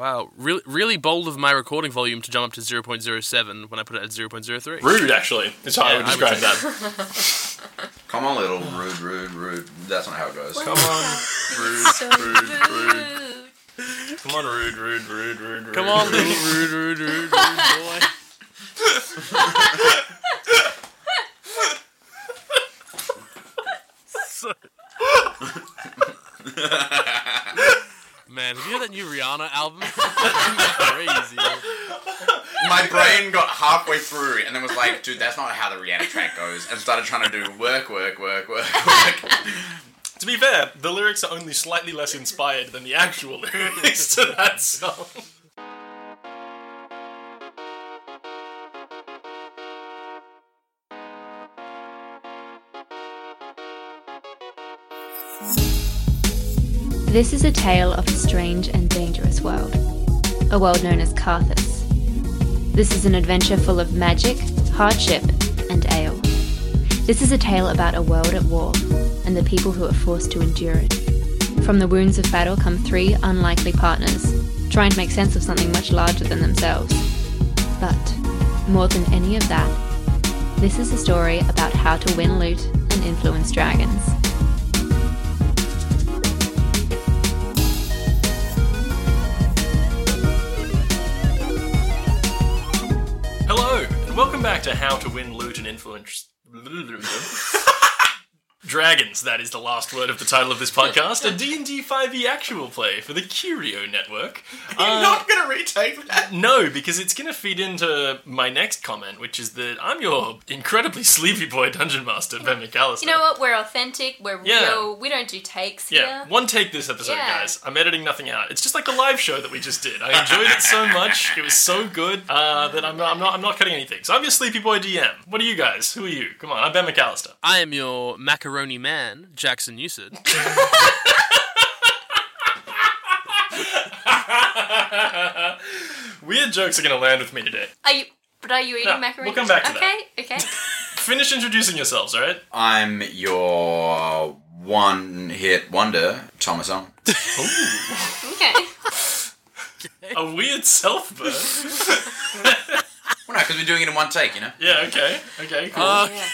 Wow, really, really bold of my recording volume to jump up to 0.07 when I put it at 0.03. Rude, actually. Is how I Yeah, would I would describe say that. Come on, little rude, rude, rude. That's not how it goes. Come on, rude, So rude, rude. rude. Come on, rude, rude, rude, rude, rude. Come on, little rude, rude, rude, rude boy. So- Man, have you heard that new Rihanna album? Crazy. My brain got halfway through and then was like, dude, that's not how the Rihanna track goes, and started trying to do work, work, work, work, work. To be fair, the lyrics are only slightly less inspired than the actual lyrics to that song. This is a tale of a strange and dangerous world, a world known as Carthus. This is an adventure full of magic, hardship, and ale. This is a tale about a world at war and the people who are forced to endure it. From the wounds of battle come three unlikely partners, trying to make sense of something much larger than themselves. But, more than any of that, this is a story about how to win loot and influence dragons. Back to How to Win Loot and Influence. Dragons, that is the last word of the title of this podcast, a D&D 5e actual play for the Curio Network. You're Uh, not gonna retake that. No, because it's going to feed into my next comment, which is that I'm your incredibly sleepy boy dungeon master, Ben McAllister. You know what? We're authentic. We're Yeah. real. We don't do takes Yeah, here. one take this episode, Yeah. guys. I'm editing nothing out. It's just like the live show that we just did. I enjoyed it so much. It was so good uh, that I'm not, I'm not, I'm not cutting anything. So I'm your sleepy boy DM. What are you guys? Who are you? Come on, I'm Ben McAllister. I am your macaroni man, Jackson Newsett. Weird jokes are going to land with me today. Are you? But are you eating No, macaroni? we'll come back to that. okay, Okay. Finish introducing yourselves, all right? I'm your one-hit wonder, Thomas Ong. Okay. A weird self burn. Well, no, because we're doing it in one take, you know. yeah. Okay. Okay. Cool. Uh, Yeah.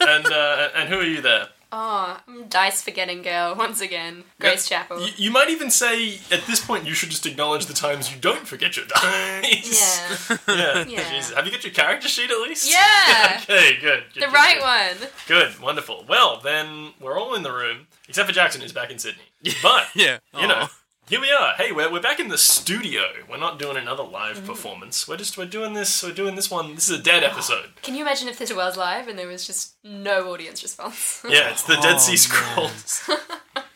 And uh, and who are you there? Oh, I'm dice forgetting girl once again. Grace Chapel. You, you might even say at this point you should just acknowledge the times you don't forget your dice. Yeah. Yeah. Yeah. Jesus. Have you got your character sheet at least? Yeah. okay, good. good The good, right good. one. Good, wonderful. Well, then we're all in the room, except for Jackson, who's back in Sydney. But, yeah. you know, Aw. Here we are. Hey, we're, we're back in the studio. We're not doing another live performance. We're just, we're doing this, we're doing this one. This is a dead episode. Can you imagine if this was live and there was just no audience response? Yeah, it's the Dead Oh, Sea man. Scrolls.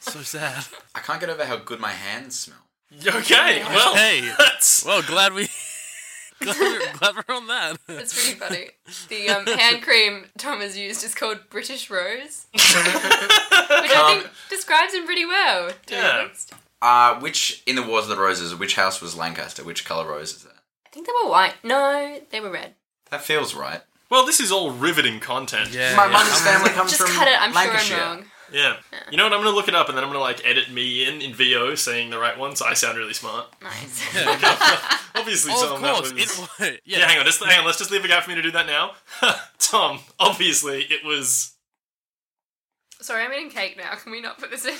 So sad. I can't get over how good my hands smell. okay, well, Hey. that's... Well, glad we. glad, we're, glad we're on that. It's pretty funny. The um, hand cream Tom has used is called British Rose, which I think describes him pretty well. To Yeah. Honest. Uh, which in the Wars of the Roses, which house was Lancaster? Which color rose is that? I think they were white. No, they were red. That feels right. Well, this is all riveting content. Yeah. My yeah. mum's family comes Just from cut it. I'm Lancashire. sure I'm wrong. Yeah. You know what? I'm gonna look it up and then I'm gonna like edit me in in VO saying the right one, so I sound really smart. Nice. Obviously, Oh, Tom, of that course. was- It was. Yeah. Yeah, hang on, just hang on. Let's just leave a gap for me to do that now. Tom, obviously, it was. Sorry, I'm eating cake now. Can we not put this in?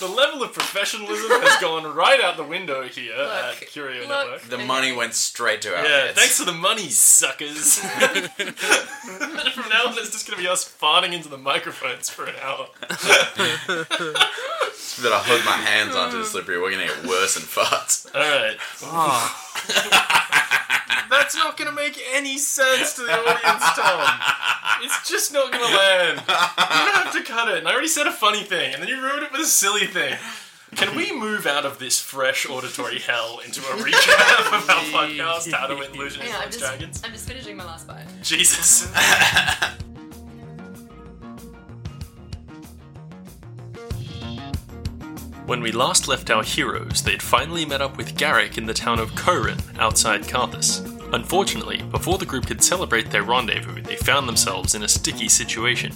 the level of professionalism has gone right out the window here at Curio look. Network. The money went straight to our Yeah, heads. thanks for the money, suckers. From now on, it's just gonna be us farting into the microphones for an hour. that I hook my hands onto the slippery. We're gonna get worse than farts. All right. Oh, That's not gonna make any sense to the audience, Tom. It's just not gonna land. You're going to have to cut it. And I already said a funny thing, and then you ruined it with a silly thing. Can we move out of this fresh auditory hell into a recap of our podcast, How to Win Loot and I'm just, Dragons? I'm just finishing my last bite. Jesus. When we last left our heroes, they'd finally met up with Garrick in the town of Korin, outside Carthus. Unfortunately, before the group could celebrate their rendezvous, they found themselves in a sticky situation.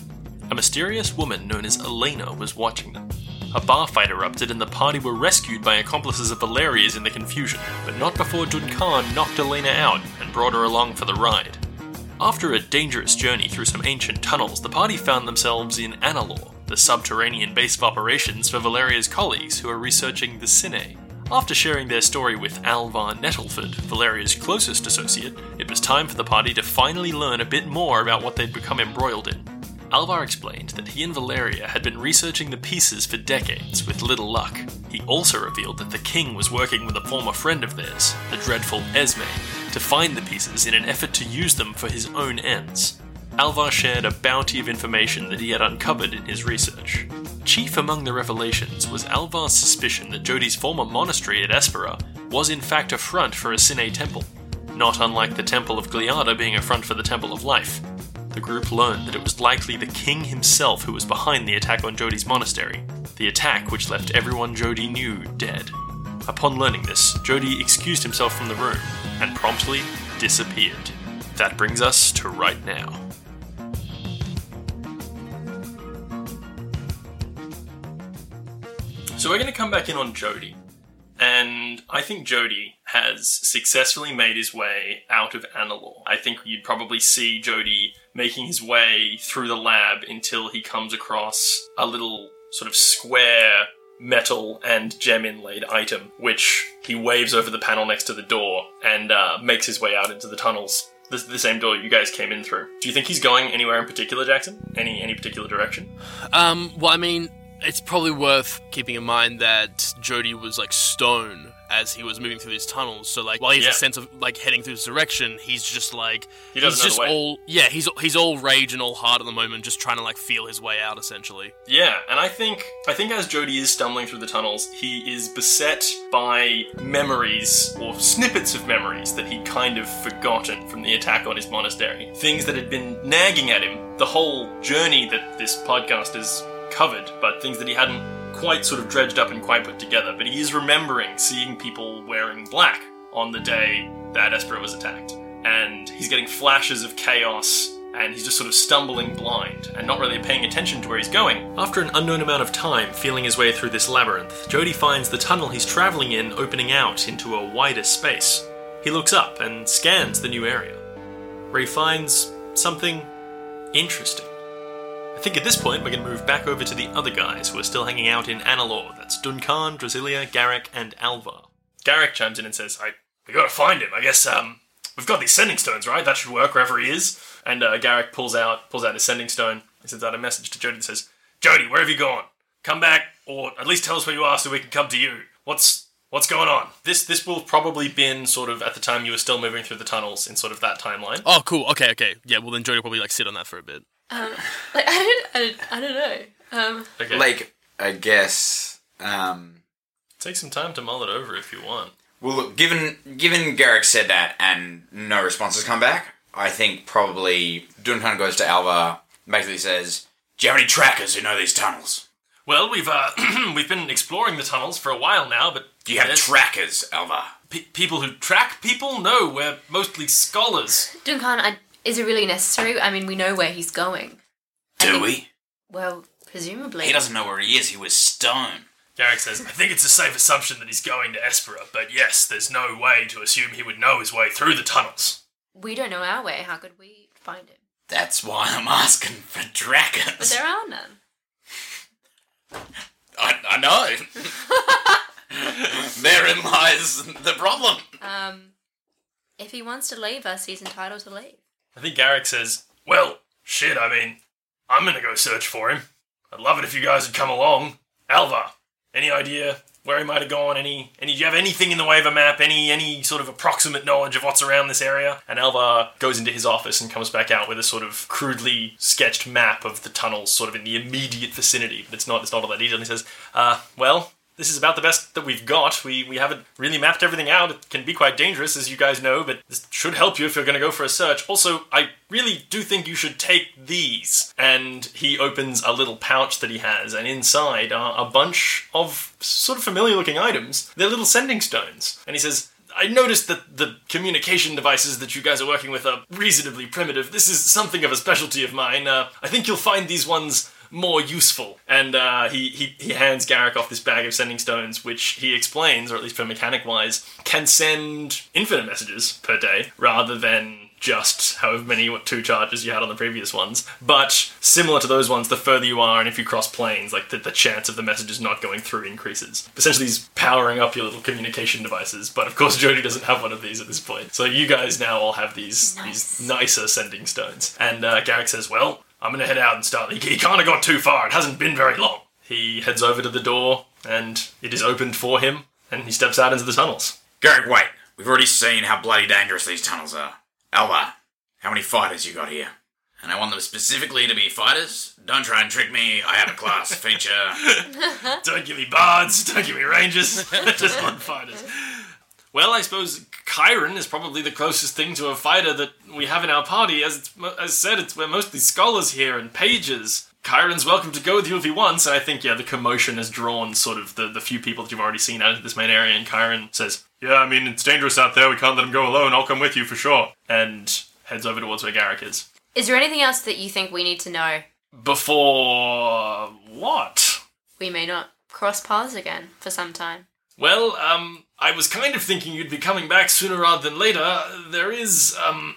A mysterious woman known as Elena was watching them. a bar fight erupted and the party were rescued by accomplices of Valerius in the confusion, but not before Duncan knocked Elena out and brought her along for the ride. After a dangerous journey through some ancient tunnels, the party found themselves in Analor, the subterranean base of operations for Valeria's colleagues who are researching the Cine. After sharing their story with Alvar Nettleford, Valeria's closest associate, it was time for the party to finally learn a bit more about what they'd become embroiled in. Alvar explained that he and Valeria had been researching the pieces for decades with little luck. He also revealed that the king was working with a former friend of theirs, the dreadful Esme, to find the pieces in an effort to use them for his own ends. Alvar shared a bounty of information that he had uncovered in his research. Chief among the revelations was Alvar's suspicion that Jody's former monastery at Espera was in fact a front for a Cine temple, not unlike the Temple of Gliada being a front for the Temple of Life. The group learned that it was likely the king himself who was behind the attack on Jody's monastery, the attack which left everyone Jody knew dead. Upon learning this, Jody excused himself from the room and promptly disappeared. That brings us to right now. So we're going to come back in on Jody. And I think Jody has successfully made his way out of Analor. I think you'd probably see Jody making his way through the lab until he comes across a little sort of square metal and gem inlaid item, which he waves over the panel next to the door and uh, makes his way out into the tunnels. The, the same door you guys came in through. Do you think he's going anywhere in particular, Jackson? Any any particular direction? Um, well, I mean, it's probably worth keeping in mind that Jody was like stone as he was moving through these tunnels. So like while he has Yeah. a sense of like heading through this direction, he's just like He doesn't he's know just all yeah, he's he's all rage and all heart at the moment, just trying to like feel his way out essentially. Yeah, and I think I think as Jody is stumbling through the tunnels, he is beset by memories or snippets of memories that he'd kind of forgotten from the attack on his monastery. Things that had been nagging at him the whole journey that this podcast has covered, but things that he hadn't quite sort of dredged up and quite put together. But he is remembering seeing people wearing black on the day that Espera was attacked. And he's getting flashes of chaos and he's just sort of stumbling blind and not really paying attention to where he's going. After an unknown amount of time feeling his way through this labyrinth, Jody finds the tunnel he's traveling in opening out into a wider space. He looks up and scans the new area, where he finds something interesting. I think at this point we're going to move back over to the other guys who are still hanging out in Analor. That's Duncan, Drasilia, Garrick, and Alvar. Garrick chimes in and says, I, we gotta find him. I guess, um, we've got these sending stones, right? That should work wherever he is. And uh, Garrick pulls out pulls out his sending stone. He sends out a message to Jody that says, Jody, where have you gone? Come back, or at least tell us where you are so we can come to you. What's what's going on? This this will probably been sort of at the time you were still moving through the tunnels in sort of that timeline. Oh, cool. Okay, okay. Yeah, well then Jody will probably like sit on that for a bit. Um, like I don't, I don't, I don't know. Um, Okay. Like, I guess. Um, Take some time to mull it over if you want. well, look, given given Garrick said that and no responses come back, I think probably Duncan goes to Alvar, basically says, "Do you have any trackers who know these tunnels? Well, we've uh, we've been exploring the tunnels for a while now, but Do you have there's trackers, Alvar?" pe- people who track people? No, we're mostly scholars. Duncan, I, is it really necessary? I mean, we know where he's going. Do think- we? Well, presumably. He doesn't know where he is. He was stone. Garrick says, I think it's a safe assumption that he's going to Espera, but yes, there's no way to assume he would know his way through the tunnels. We don't know our way. How could we find him? That's why I'm asking for trackers. But there are none. I, I know. Therein lies the problem. Um, if he wants to leave us, he's entitled to leave. I think Garrick says, Well, shit, I mean, I'm gonna go search for him. I'd love it if you guys would come along. Alvar, any idea where he might have gone? Any, any, do you have anything in the way of a map? Any, any sort of approximate knowledge of what's around this area? And Alvar goes into his office and comes back out with a sort of crudely sketched map of the tunnels, sort of in the immediate vicinity. But it's not, it's not all that detailed. He says, uh, well, this is about the best that we've got. We we haven't really mapped everything out. It can be quite dangerous, as you guys know, but this should help you if you're going to go for a search. Also, I really do think you should take these. And he opens a little pouch that he has, and inside are a bunch of sort of familiar looking items. They're little sending stones. And he says, I noticed that the communication devices that you guys are working with are reasonably primitive. This is something of a specialty of mine. Uh, I think you'll find these ones more useful. And uh, he, he he hands Garrick off this bag of sending stones, which he explains, or at least for mechanic wise, can send infinite messages per day rather than just however many what two charges you had on the previous ones. But similar to those ones, the further you are, and if you cross planes, like the, the chance of the messages not going through increases. Essentially, he's powering up your little communication devices. But of course, Jody doesn't have one of these at this point. So you guys now all have these Nice. these nicer sending stones. And uh, Garrick says, "Well, I'm gonna head out and start. He, he kind of got too far. It hasn't been very long." He heads over to the door, and it is opened for him, and he steps out into the tunnels. Garrick, wait. We've already seen how bloody dangerous these tunnels are. Alvar, how many fighters you got here? And I want them specifically to be fighters. Don't try and trick me. I have a class feature. Don't give me bards, don't give me rangers, just want fighters. Well, I suppose Kyron is probably the closest thing to a fighter that we have in our party. As it's, as said, it's we're mostly scholars here and pages. Kyron's welcome to go with you if he wants, and I think yeah, the commotion has drawn sort of the, the few people that you've already seen out of this main area. And Kyron says, "Yeah, I mean it's dangerous out there. We can't let him go alone. I'll come with you for sure." And heads over towards where Garrick is. Is there anything else that you think we need to know? Before what? We may not cross paths again for some time. Well, um, I was kind of thinking you'd be coming back sooner rather than later. There is, um,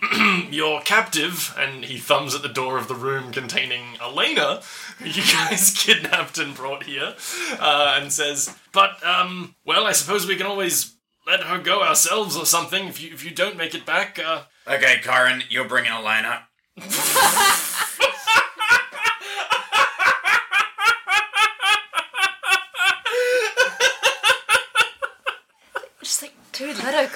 your captive, and he thumbs at the door of the room containing Elena, who you guys kidnapped and brought here, uh, and says, But, um, well, I suppose we can always let her go ourselves or something if you, if you don't make it back. Uh, okay, Kyron, you're bringing Elena. Just like, dude, let her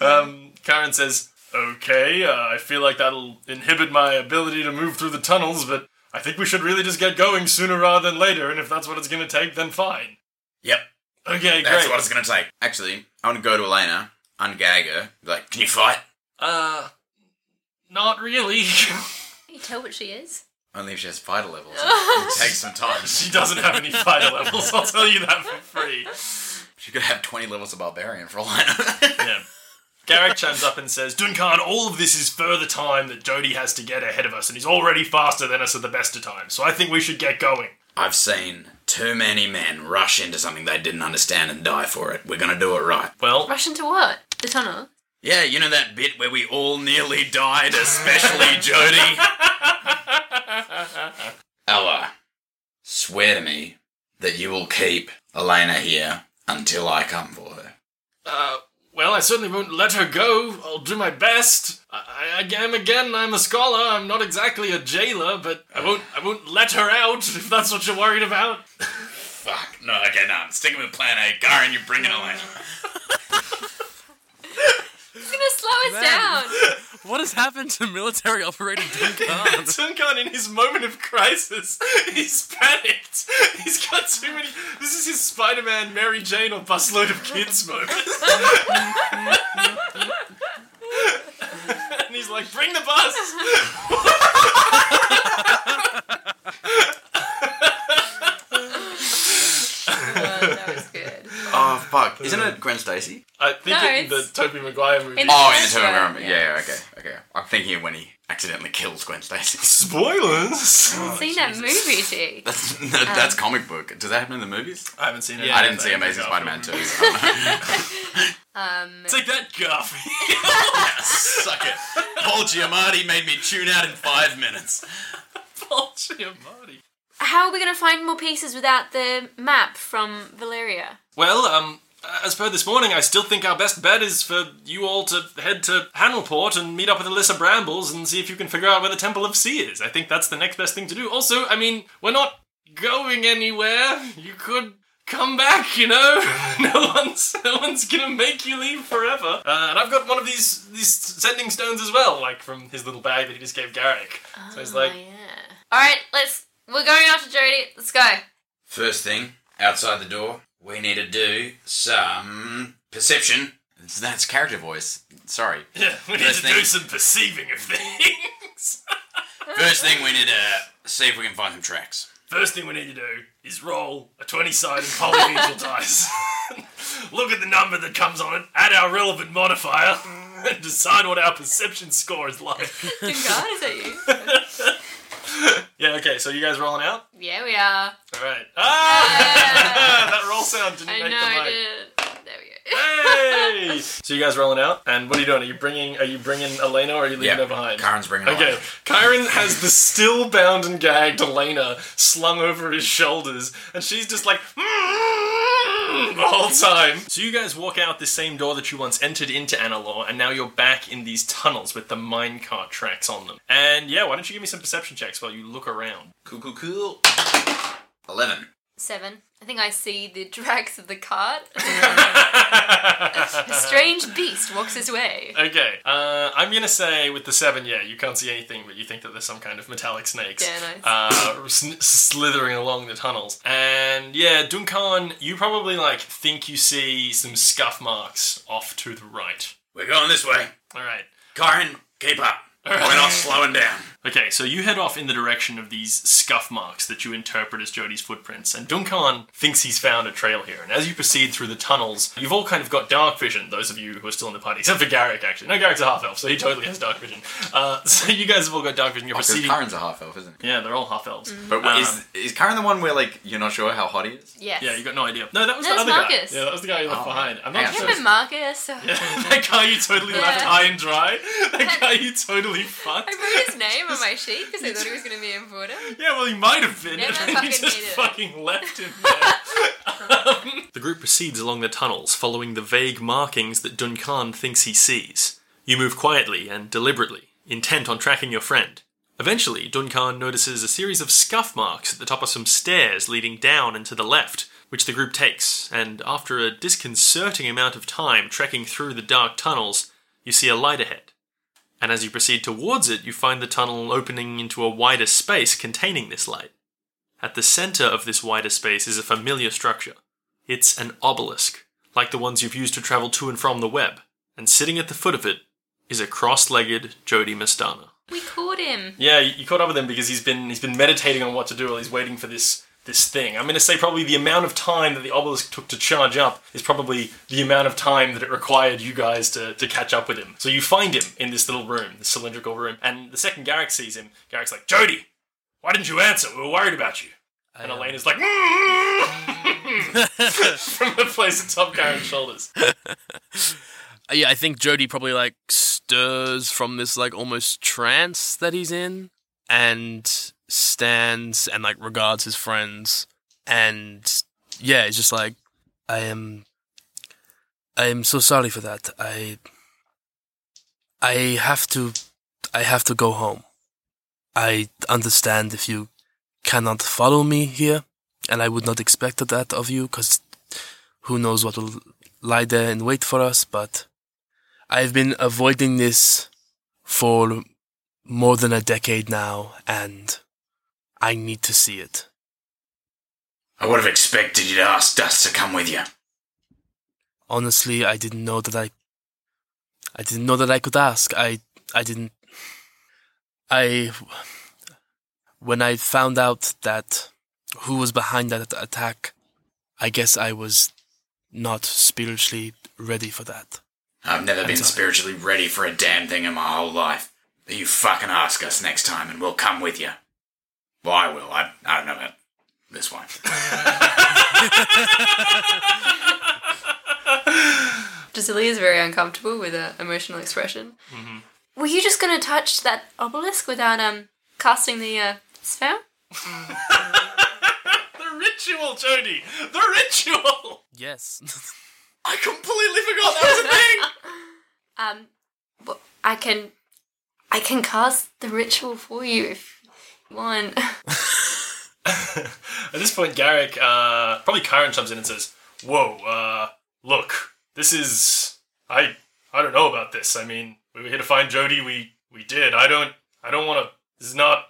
go. Um, Karen says, "Okay, uh, I feel like that'll inhibit my ability to move through the tunnels, but I think we should really just get going sooner rather than later. And if that's what it's going to take, then fine." Yep, Okay, that's great. what it's gonna take. Actually, I want to go to Elena, ungag her, be like, can you fight? Uh, not really. Can you tell what she is? Only if she has fighter levels. it takes some time. she doesn't have any fighter levels. I'll tell you that for free. She could have 20 levels of barbarian for all I know. Yeah. Garrick chimes up and says, Duncan, all of this is further time that Jody has to get ahead of us, and he's already faster than us at the best of times, so I think we should get going. I've seen too many men rush into something they didn't understand and die for it. We're gonna do it right. Well, Rush into what? The tunnel? Yeah, you know that bit where we all nearly died, especially Jody? Ella, swear to me that you will keep Elena here until I come for her. Uh, well, I certainly won't let her go. I'll do my best. I, I am again. I'm a scholar. I'm not exactly a jailer, but I won't. I won't let her out if that's what you're worried about. Fuck. No, okay, no. I'm sticking with plan A. Karen, you're bringing Elena. It's gonna slow us down. What has happened to military operator Duncan? Duncan, in his moment of crisis, he's panicked. He's got too many. This is his Spider-Man, Mary Jane, or busload of kids moment. and he's like, "Bring the bus." Oh, that was good. Oh, fuck. Isn't it Gwen Stacy? I think No, in the it's- Tobey Maguire movie. In the- Oh, in the first Total one, Environment. yeah. Yeah, yeah, okay, okay. I'm thinking of when he accidentally kills Gwen Stacy. Spoilers. Seen that movie, G. That's, that, that's comic book. Does that happen in the movies? I haven't seen it. I didn't see Amazing Spider-Man 2. Um, Take that, Garfield. Suck it. Paul Giamatti made me tune out in five minutes. Paul Giamatti. How are we gonna find more pieces without the map from Valeria? Well, um, as per this morning, I still think our best bet is for you all to head to Hanelport and meet up with Alyssa Brambles and see if you can figure out where the Temple of Sea is. I think that's the next best thing to do. Also, I mean, we're not going anywhere. You could come back, you know. no one's no one's gonna make you leave forever. Uh, and I've got one of these these sending stones as well, like from his little bag that he just gave Garrick. So he's like, oh yeah. All right, let's. We're going after Jody. Let's go. First thing, outside the door, we need to do some perception. That's character voice. Sorry. yeah, we need First to thing- do some perceiving of things. First thing, we need to see if we can find some tracks. First thing we need to do is roll a 20 sided polyhedral dice. Look at the number that comes on it, add our relevant modifier, and decide what our perception score is like. Duncan, is that you? Uh, okay, so you guys rolling out? Yeah, we are. All right. Ah! that roll sound didn't I make know the mic. did. There we go. Hey! so you guys rolling out, and what are you doing? Are you bringing? Are you bringing Elena, or are you leaving her behind? Karen's bringing it Okay, along. Kyron has the still bound and gagged Elena slung over his shoulders, and she's just like "Mm," the whole time. So you guys walk out the same door that you once entered into Analor, and now you're back in these tunnels with the minecart tracks on them. And yeah, why don't you give me some perception checks while you look around? Cool, cool, cool. Eleven. Seven. I think I see the tracks of the cart. A strange beast walks his way. Okay, uh, I'm gonna say with the seven, yeah, you can't see anything, but you think that there's some kind of metallic snakes Yeah, nice. uh, sn- slithering along the tunnels. And yeah, Duncan, you probably like think you see some scuff marks off to the right. We're going this way. All right. Karen, keep up. We're not slowing down. Okay, so you head off in the direction of these scuff marks that you interpret as Jody's footprints, and Duncan thinks he's found a trail here. And as you proceed through the tunnels, you've all kind of got dark vision, those of you who are still in the party, except for Garrick, actually. No, Garrick's a half elf, so he totally has dark vision. Uh, so you guys have all got dark vision. You're Because proceeding. Karen's a half elf, isn't he? Yeah, they're all half elves. But Uh, is is Karen the one where like you're not sure how hot he is? Yes. Yeah, you got no idea. No, that was That the was other Marcus. guy. Yeah, that was the guy you left Oh. behind. I'm not sure. Him and Marcus. I that guy you totally left high and dry. That guy you totally fucked. I wrote his name on my sheet because I thought he was going to be important. Yeah, well, he might have been. Never and fucking just needed it. fucking left him there. Um, the group proceeds along the tunnels, following the vague markings that Duncan thinks he sees. You move quietly and deliberately, intent on tracking your friend. Eventually, Duncan notices a series of scuff marks at the top of some stairs leading down and to the left, which the group takes, and after a disconcerting amount of time trekking through the dark tunnels, you see a light ahead and as you proceed towards it, you find the tunnel opening into a wider space containing this light. At the center of this wider space is a familiar structure. It's an obelisk, like the ones you've used to travel to and from the web, and sitting at the foot of it is a cross-legged Jody Mastana. We caught him. Yeah, you you caught up with him because he's been he's been meditating on what to do while he's waiting for this this thing. I'm going to say probably the amount of time that the obelisk took to charge up is probably the amount of time that it required you guys to, to catch up with him. So you find him in this little room, this cylindrical room, and the second Garrick sees him, Garrick's like, Jody, why didn't you answer? We were worried about you. And um, Elena's like, from the place atop Garrick's shoulders. yeah, I think Jody probably like stirs from this like almost trance that he's in and stands and like regards his friends and yeah, it's just like I am I am so sorry for that. I I have to I have to go home. I understand if you cannot follow me here and I would not expect that of you cuz who knows what will lie there and wait for us, but I've been avoiding this for more than a decade now, and I need to see it. I would have expected you to ask us to come with you. Honestly, I didn't know that I. I didn't know that I could ask. I. I didn't. I. When I found out that who was behind that attack, I guess I was not spiritually ready for that. I've never been sorry. spiritually ready for a damn thing in my whole life. But you fucking ask us next time and we'll come with you. Well, I will. I, I don't know about this one. Drasilia is very uncomfortable with her emotional expression. Mm-hmm. Were you just going to touch that obelisk without um casting the uh, spell? The ritual, Jody! The ritual! Yes. I completely forgot that was a thing! Um, but I can, I can cast the ritual for you if you want. At this point, Garrick, uh, probably Kyron comes in and says, "Whoa, uh, look, this is I I don't know about this. I mean, we were here to find Jody. We we did. I don't I don't want to. This is not.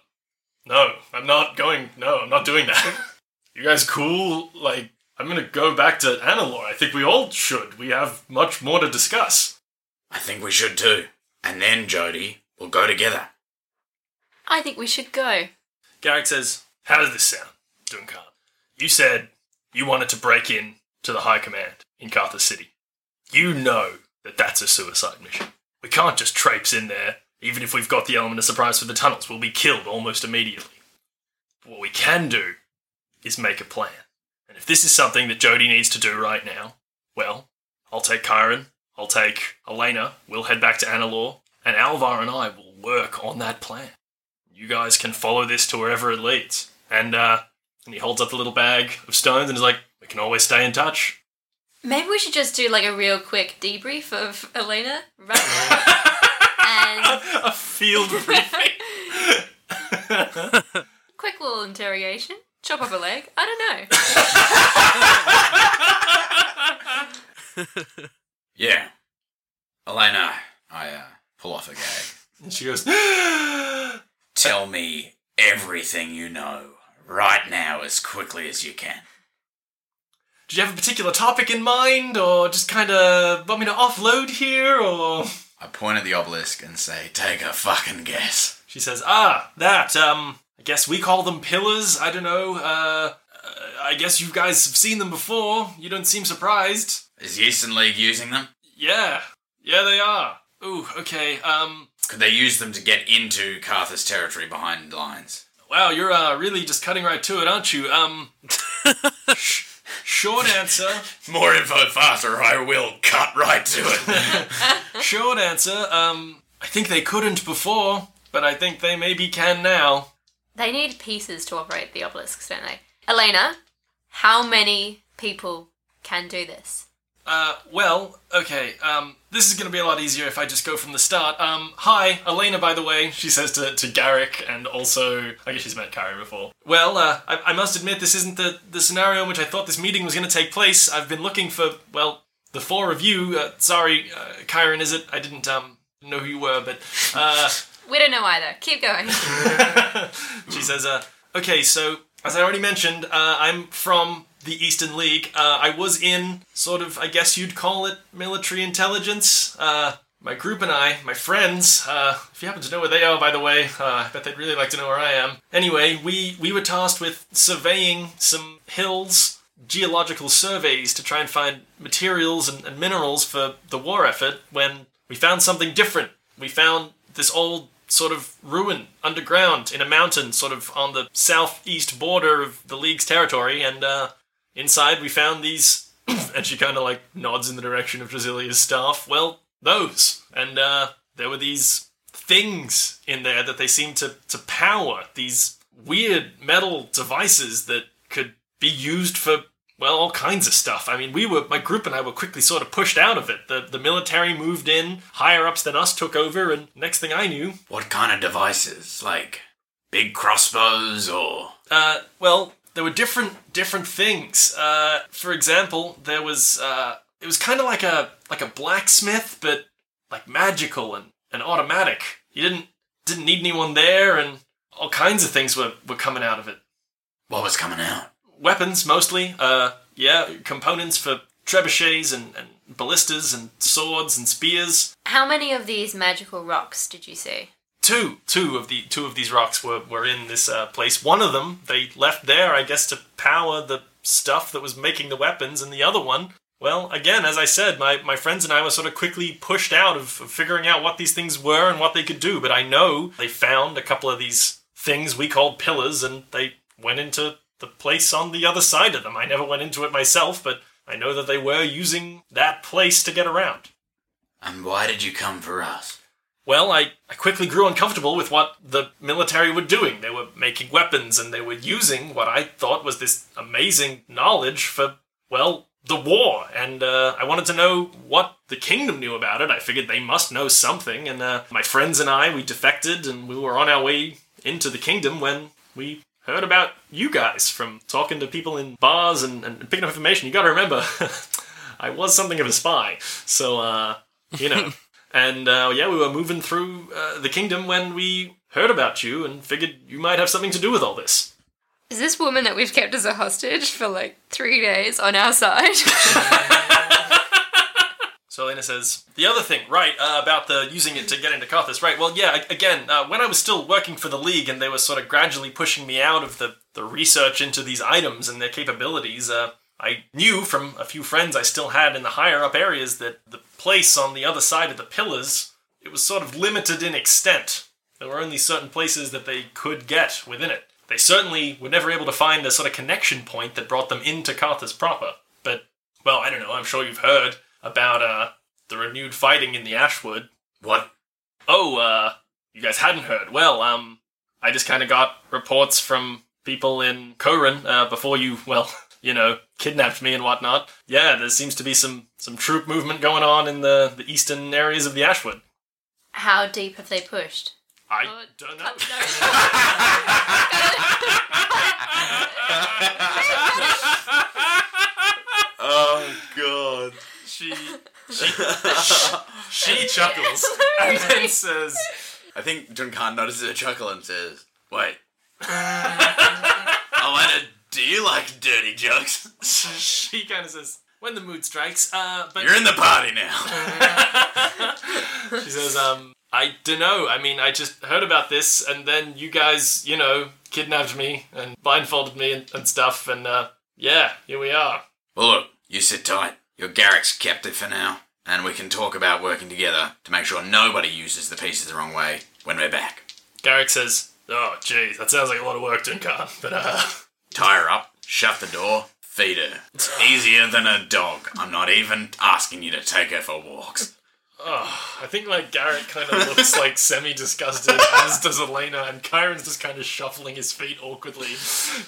No, I'm not going. No, I'm not doing that. you guys cool? Like, I'm gonna go back to Analor. I think we all should. We have much more to discuss. I think we should too. And then, Jody, we'll go together. I think we should go. Garrick says, How does this sound, Duncan? You said you wanted to break in to the High Command in Carthage City. You know that that's a suicide mission. We can't just traipse in there. Even if we've got the element of surprise for the tunnels, we'll be killed almost immediately. What we can do is make a plan. And if this is something that Jody needs to do right now, well, I'll take Kyron, I'll take Elena, we'll head back to Analor, and Alvar and I will work on that plan. You guys can follow this to wherever it leads. And, uh, and he holds up the little bag of stones and is like, we can always stay in touch. Maybe we should just do like a real quick debrief of Elena right now. a field briefing. quick little interrogation. Chop off a leg. I don't know. Yeah. Elena, I uh, pull off a gag. and she goes, Tell me everything you know right now as quickly as you can. Did you have a particular topic in mind, or just kind of want me to offload here, or? I point at the obelisk and say, Take a fucking guess. She says, "Ah, that. Um, I guess we call them pillars. I don't know. Uh, uh, I guess you guys have seen them before. You don't seem surprised. Is the Eastern League using them? Yeah, yeah, they are. Ooh, okay. Um, Could they use them to get into Carthus territory behind lines? wow, you're uh really just cutting right to it, aren't you? Um, sh- short answer. More info faster, I will cut right to it. Short answer. Um, I think they couldn't before, but I think they maybe can now. They need pieces to operate the obelisks, don't they? Elena, how many people can do this? Uh, well, okay. Um, this is going to be a lot easier if I just go from the start. Um, hi, Elena, by the way, she says to, to Garrick, and also, I guess she's met Kyrie before. Well, uh, I, I must admit, this isn't the, the scenario in which I thought this meeting was going to take place. I've been looking for, well, the four of you. Uh, sorry, uh, Kyron, is it? I didn't, um, know who you were, but, uh, We don't know either. Keep going. she says, uh, okay, so as I already mentioned, uh, I'm from the Eastern League. Uh, I was in sort of, I guess you'd call it military intelligence. Uh, my group and I, my friends, uh, if you happen to know where they are, by the way, uh, I bet they'd really like to know where I am. Anyway, we, we were tasked with surveying some hills, geological surveys to try and find materials and, and minerals for the war effort when we found something different. We found this old sort of ruin underground in a mountain, sort of on the southeast border of the League's territory, and uh, inside we found these. and she kind of like nods in the direction of Drasilia's staff. Well, those. And uh, there were these things in there that they seemed to, to power, these weird metal devices that could be used for well, all kinds of stuff. I mean, we were my group and I were quickly sort of pushed out of it. The the military moved in, higher ups than us took over, and next thing I knew, what kind of devices? Like big crossbows or. uh, well, there were different different things. Uh, for example, there was uh, it was kind of like a like a blacksmith, but like magical and, and automatic. You didn't didn't need anyone there, and all kinds of things were were coming out of it. What was coming out? weapons mostly. Uh, yeah, components for trebuchets and, and ballistas and swords and spears. How many of these magical rocks did you see? Two, two of the two of these rocks were, were in this uh, place. One of them they left there, I guess, to power the stuff that was making the weapons, and the other one, well, again, as I said, my, my friends and I were sort of quickly pushed out of, of figuring out what these things were and what they could do. But I know they found a couple of these things we called pillars, and they went into the place on the other side of them. I never went into it myself, but I know that they were using that place to get around. And why did you come for us? Well, I, I quickly grew uncomfortable with what the military were doing. They were making weapons and they were using what I thought was this amazing knowledge for, well, the war. And uh, I wanted to know what the kingdom knew about it. I figured they must know something. And uh, my friends and I, we defected and we were on our way into the kingdom when we heard about you guys from talking to people in bars and, and picking up information. You gotta remember, I was something of a spy. So, uh, you know. and uh, yeah, we were moving through uh, the kingdom when we heard about you and figured you might have something to do with all this. Is this woman that we've kept as a hostage for like three days on our side? So Elena says, the other thing, right, uh, about the using it to get into Carthus, right, well, yeah, again, uh, when I was still working for the League and they were sort of gradually pushing me out of the, the research into these items and their capabilities, uh, I knew from a few friends I still had in the higher up areas that the place on the other side of the pillars, it was sort of limited in extent. There were only certain places that they could get within it. they certainly were never able to find the sort of connection point that brought them into Carthus proper. But, well, I don't know, I'm sure you've heard about uh, the renewed fighting in the Ashwood. What? Oh, uh, you guys hadn't heard. Well, um, I just kind of got reports from people in Koran uh, before you, well, you know, kidnapped me and whatnot. Yeah, there seems to be some some troop movement going on in the the eastern areas of the Ashwood. How deep have they pushed? I Oh, don't uh, know. Oh god. she she she chuckles and then says, I think Duncan notices a chuckle and says, Wait. Elena, do you like dirty jokes? she kind of says, when the mood strikes. Uh, but You're in the party now. She says, um, I don't know. I mean, I just heard about this, and then you guys, you know, kidnapped me and blindfolded me and, and stuff, and uh, yeah, here we are. Well, look, you sit tight. Your Garrick's captive for now, and we can talk about working together to make sure nobody uses the pieces the wrong way when we're back. Garrick says, oh, geez, that sounds like a lot of work, Duncan, but uh, Tie her up, shut the door, feed her. It's easier than a dog. I'm not even asking you to take her for walks. I think like Garrett kind of looks like semi-disgusted, as does Elena, and Kyron's just kind of shuffling his feet awkwardly.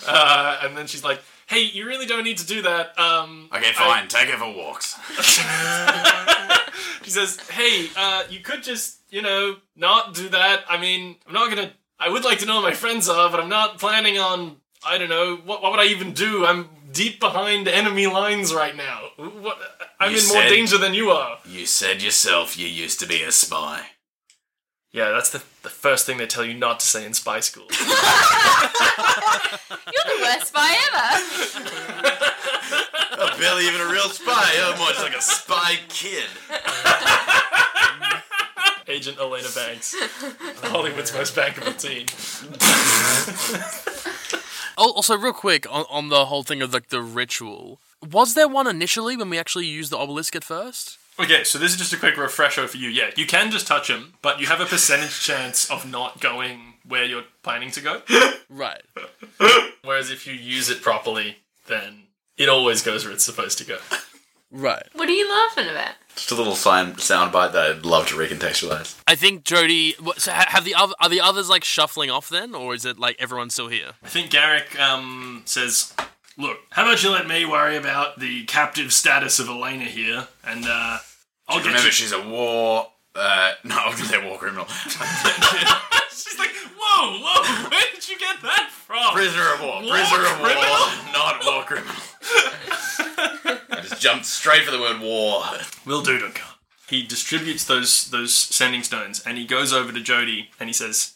Uh, and then she's like, "Hey, you really don't need to do that." Um, Okay, fine, take her for walks. She says, "Hey, uh, you could just, you know, not do that. I mean, I'm not gonna. I would like to know who my friends are, but I'm not planning on. I don't know. What, what would I even do? I'm deep behind enemy lines right now. What? I'm You in more danger than you are. You said yourself you used to be a spy. Yeah, that's the the first thing they tell you not to say in spy school. You're the worst spy ever. Oh, barely even a real spy. You're more just like a spy kid. Agent Elena Banks, Hollywood's most bankable teen. Oh, also, real quick on, on the whole thing of like the ritual. Was there one initially when we actually used the obelisk at first? Okay, so this is just a quick refresher for you. Yeah, you can just touch him, but you have a percentage chance of not going where you're planning to go. Right. Whereas if you use it properly, then it always goes where it's supposed to go. Right. What are you laughing about? Just a little sign sound bite that I'd love to recontextualize. I think Jody. what- So ha- have the other are the others like shuffling off then, or is it like everyone's still here? I think Garrick um, says, "Look, how about you let me worry about the captive status of Elena here, and uh, I'll get Remember, you." she's a war. Uh, no, I was gonna say war criminal. She's like, "Whoa, whoa, where did you get that from?" Prisoner of war. War Prisoner of criminal? war. Not war criminal. I just jumped straight for the word war. Will do, Duncan. He distributes those those sending stones, and he goes over to Jody and he says,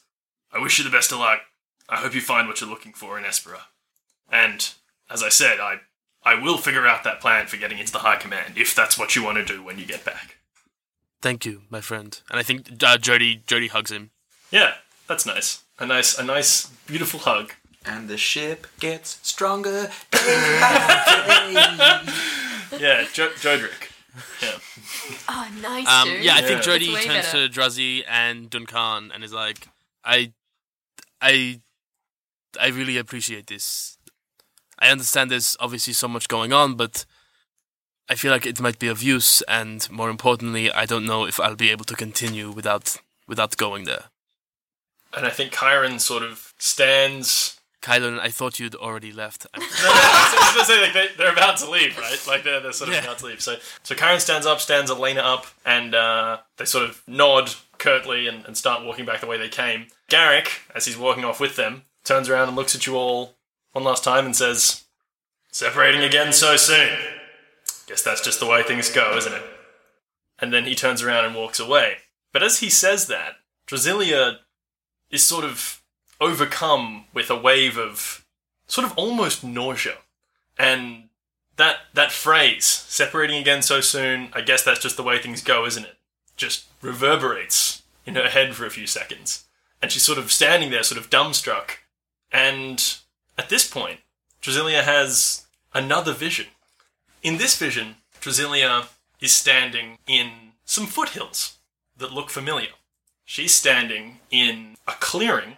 "I wish you the best of luck. I hope you find what you're looking for in Espera. And as I said, I I will figure out that plan for getting into the High Command if that's what you want to do when you get back. Thank you, my friend. And I think uh, Jody Jody hugs him. Yeah, that's nice. A nice a nice beautiful hug. And the ship gets stronger. Yeah, jo- Jodrick. Yeah. Oh, nice, Um, dude. yeah, I Yeah. think Jody It's way turns better. to Druzzy and Duncan and is like, I, I, I really appreciate this. I understand there's obviously so much going on, but I feel like it might be of use, and more importantly, I don't know if I'll be able to continue without without going there. And I think Kyron sort of stands Kylan, I thought you'd already left. No, no, I was say like they, they're about to leave, right? Like they're, they're sort of Yeah. about to leave. So so Karen stands up, stands Elena up, and uh, they sort of nod curtly and, and start walking back the way they came. Garrick, as he's walking off with them, turns around and looks at you all one last time and says, "Separating again so soon. Guess that's just the way things go, isn't it?" And then he turns around and walks away. But as he says that, Drasilia is sort of overcome with a wave of sort of almost nausea. And that that phrase, separating again so soon, I guess that's just the way things go, isn't it? Just reverberates in her head for a few seconds. And she's sort of standing there, sort of dumbstruck. And at this point, Drasilia has another vision. In this vision, Drasilia is standing in some foothills that look familiar. She's standing in a clearing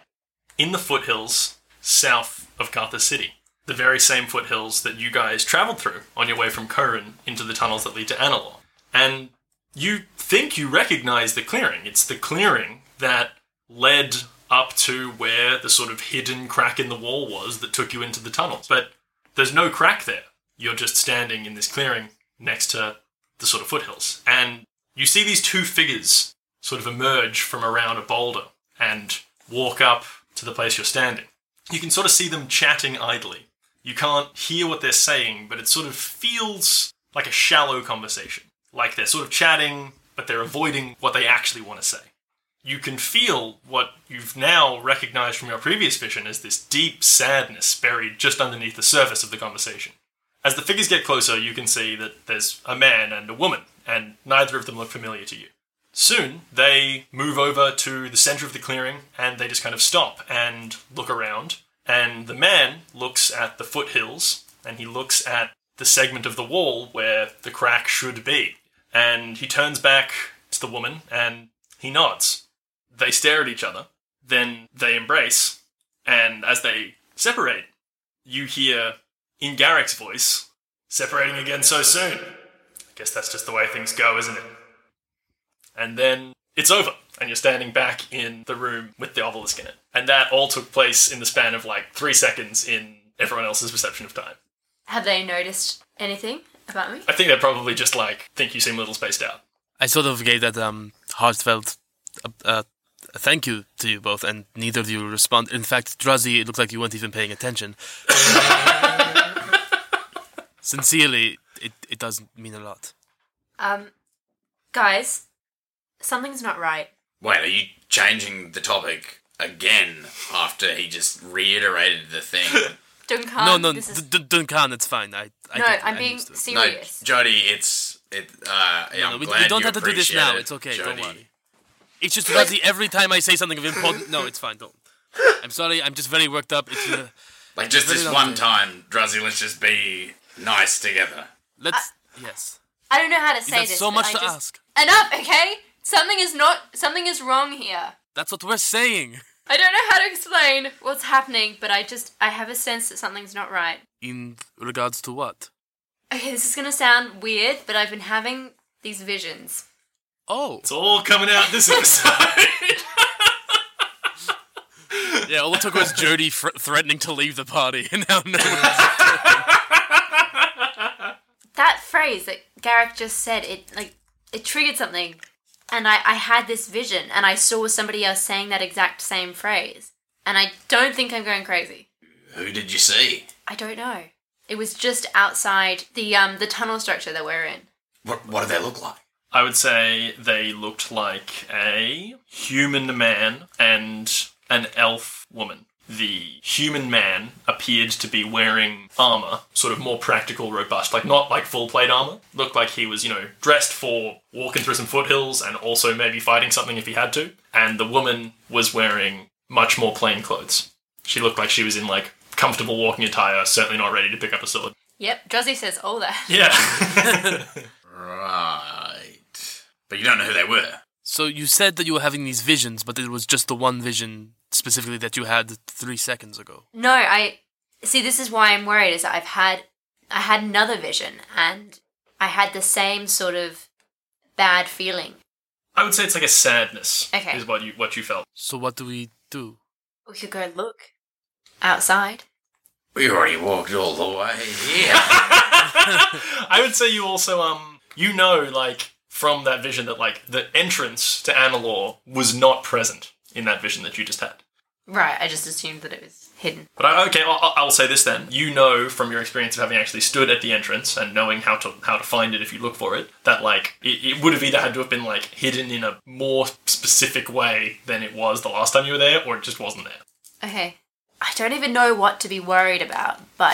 in the foothills south of Carthage City. The very same foothills that you guys traveled through on your way from Curran into the tunnels that lead to Analor. And you think you recognize the clearing. It's the clearing that led up to where the sort of hidden crack in the wall was that took you into the tunnels. But there's no crack there. You're just standing in this clearing next to the sort of foothills. And you see these two figures sort of emerge from around a boulder and walk up to the place you're standing. You can sort of see them chatting idly. You can't hear what they're saying, but it sort of feels like a shallow conversation. Like they're sort of chatting, but they're avoiding what they actually want to say. You can feel what you've now recognized from your previous vision as this deep sadness buried just underneath the surface of the conversation. As the figures get closer, you can see that there's a man and a woman, and neither of them look familiar to you. Soon, they move over to the center of the clearing and they just kind of stop and look around. And the man looks at the foothills and he looks at the segment of the wall where the crack should be. And he turns back to the woman and he nods. They stare at each other, then they embrace, and as they separate, you hear in Garrick's voice, separating again so soon. I guess that's just the way things go, isn't it? And then it's over, and you're standing back in the room with the obelisk in it. And that all took place in the span of like three seconds in everyone else's perception of time. Have they noticed anything about me? I think they probably just like think you seem a little spaced out. I sort of gave that um, heartfelt uh, uh, thank you to you both, and neither of you respond. In fact, Drazi, it looked like you weren't even paying attention. Sincerely, it, it does mean a lot. Um, guys, something's not right. Wait, are you changing the topic again after he just reiterated the thing? Duncan, no, no, this is... D- D- Duncan, it's fine. I, I no, get I'm I being understood. no, serious. Jody, it's it. Uh, No, I'm no, we, glad we don't you have to do this now. it, It's okay. Don't worry. It's just Drazi. Every time I say something of important, no, it's fine. Don't. I'm sorry. I'm just very worked up. It's uh, Like just this lovely. one time, Druzzy. Let's just be nice together. let's. yes. I don't know how to say this. so but much I to just... ask. Enough, okay? Something is not. Something is wrong here. That's what we're saying. I don't know how to explain what's happening, but I just I have a sense that something's not right. In regards to what? Okay, this is gonna sound weird, but I've been having these visions. Oh, It's all coming out this episode. yeah. All it took was Jody fr- threatening to leave the party, and now no. one's- That phrase that Garrick just said, it like it triggered something. And I, I had this vision and I saw somebody else saying that exact same phrase. And I don't think I'm going crazy. Who did you see? I don't know. It was just outside the um the tunnel structure that we're in. What What do they look like? I would say they looked like a human man and an elf woman. The human man appeared to be wearing armor, sort of more practical, robust, like not like full plate armor. Looked like he was, you know, dressed for walking through some foothills and also maybe fighting something if he had to. And the woman was wearing much more plain clothes. She looked like she was in like comfortable walking attire, certainly not ready to pick up a sword. Yep, Druzzy says all that. Yeah. Right, but you don't know who they were. so you said that you were having these visions, but it was just the one vision specifically that you had three seconds ago. No, I see this is why I'm worried is that I've had I had another vision and I had the same sort of bad feeling. I would say it's like a sadness. Okay. Is what you what you felt. So what do we do? We could go look outside. We already walked all the way here. I would say you also um you know like from that vision that like the entrance to Analor was not present in that vision that you just had. Right, I just assumed that it was hidden. But I, okay, I'll, I'll say this then. You know from your experience of having actually stood at the entrance and knowing how to how to find it if you look for it, that like it, it would have either had to have been like hidden in a more specific way than it was the last time you were there, or it just wasn't there. Okay. I don't even know what to be worried about, but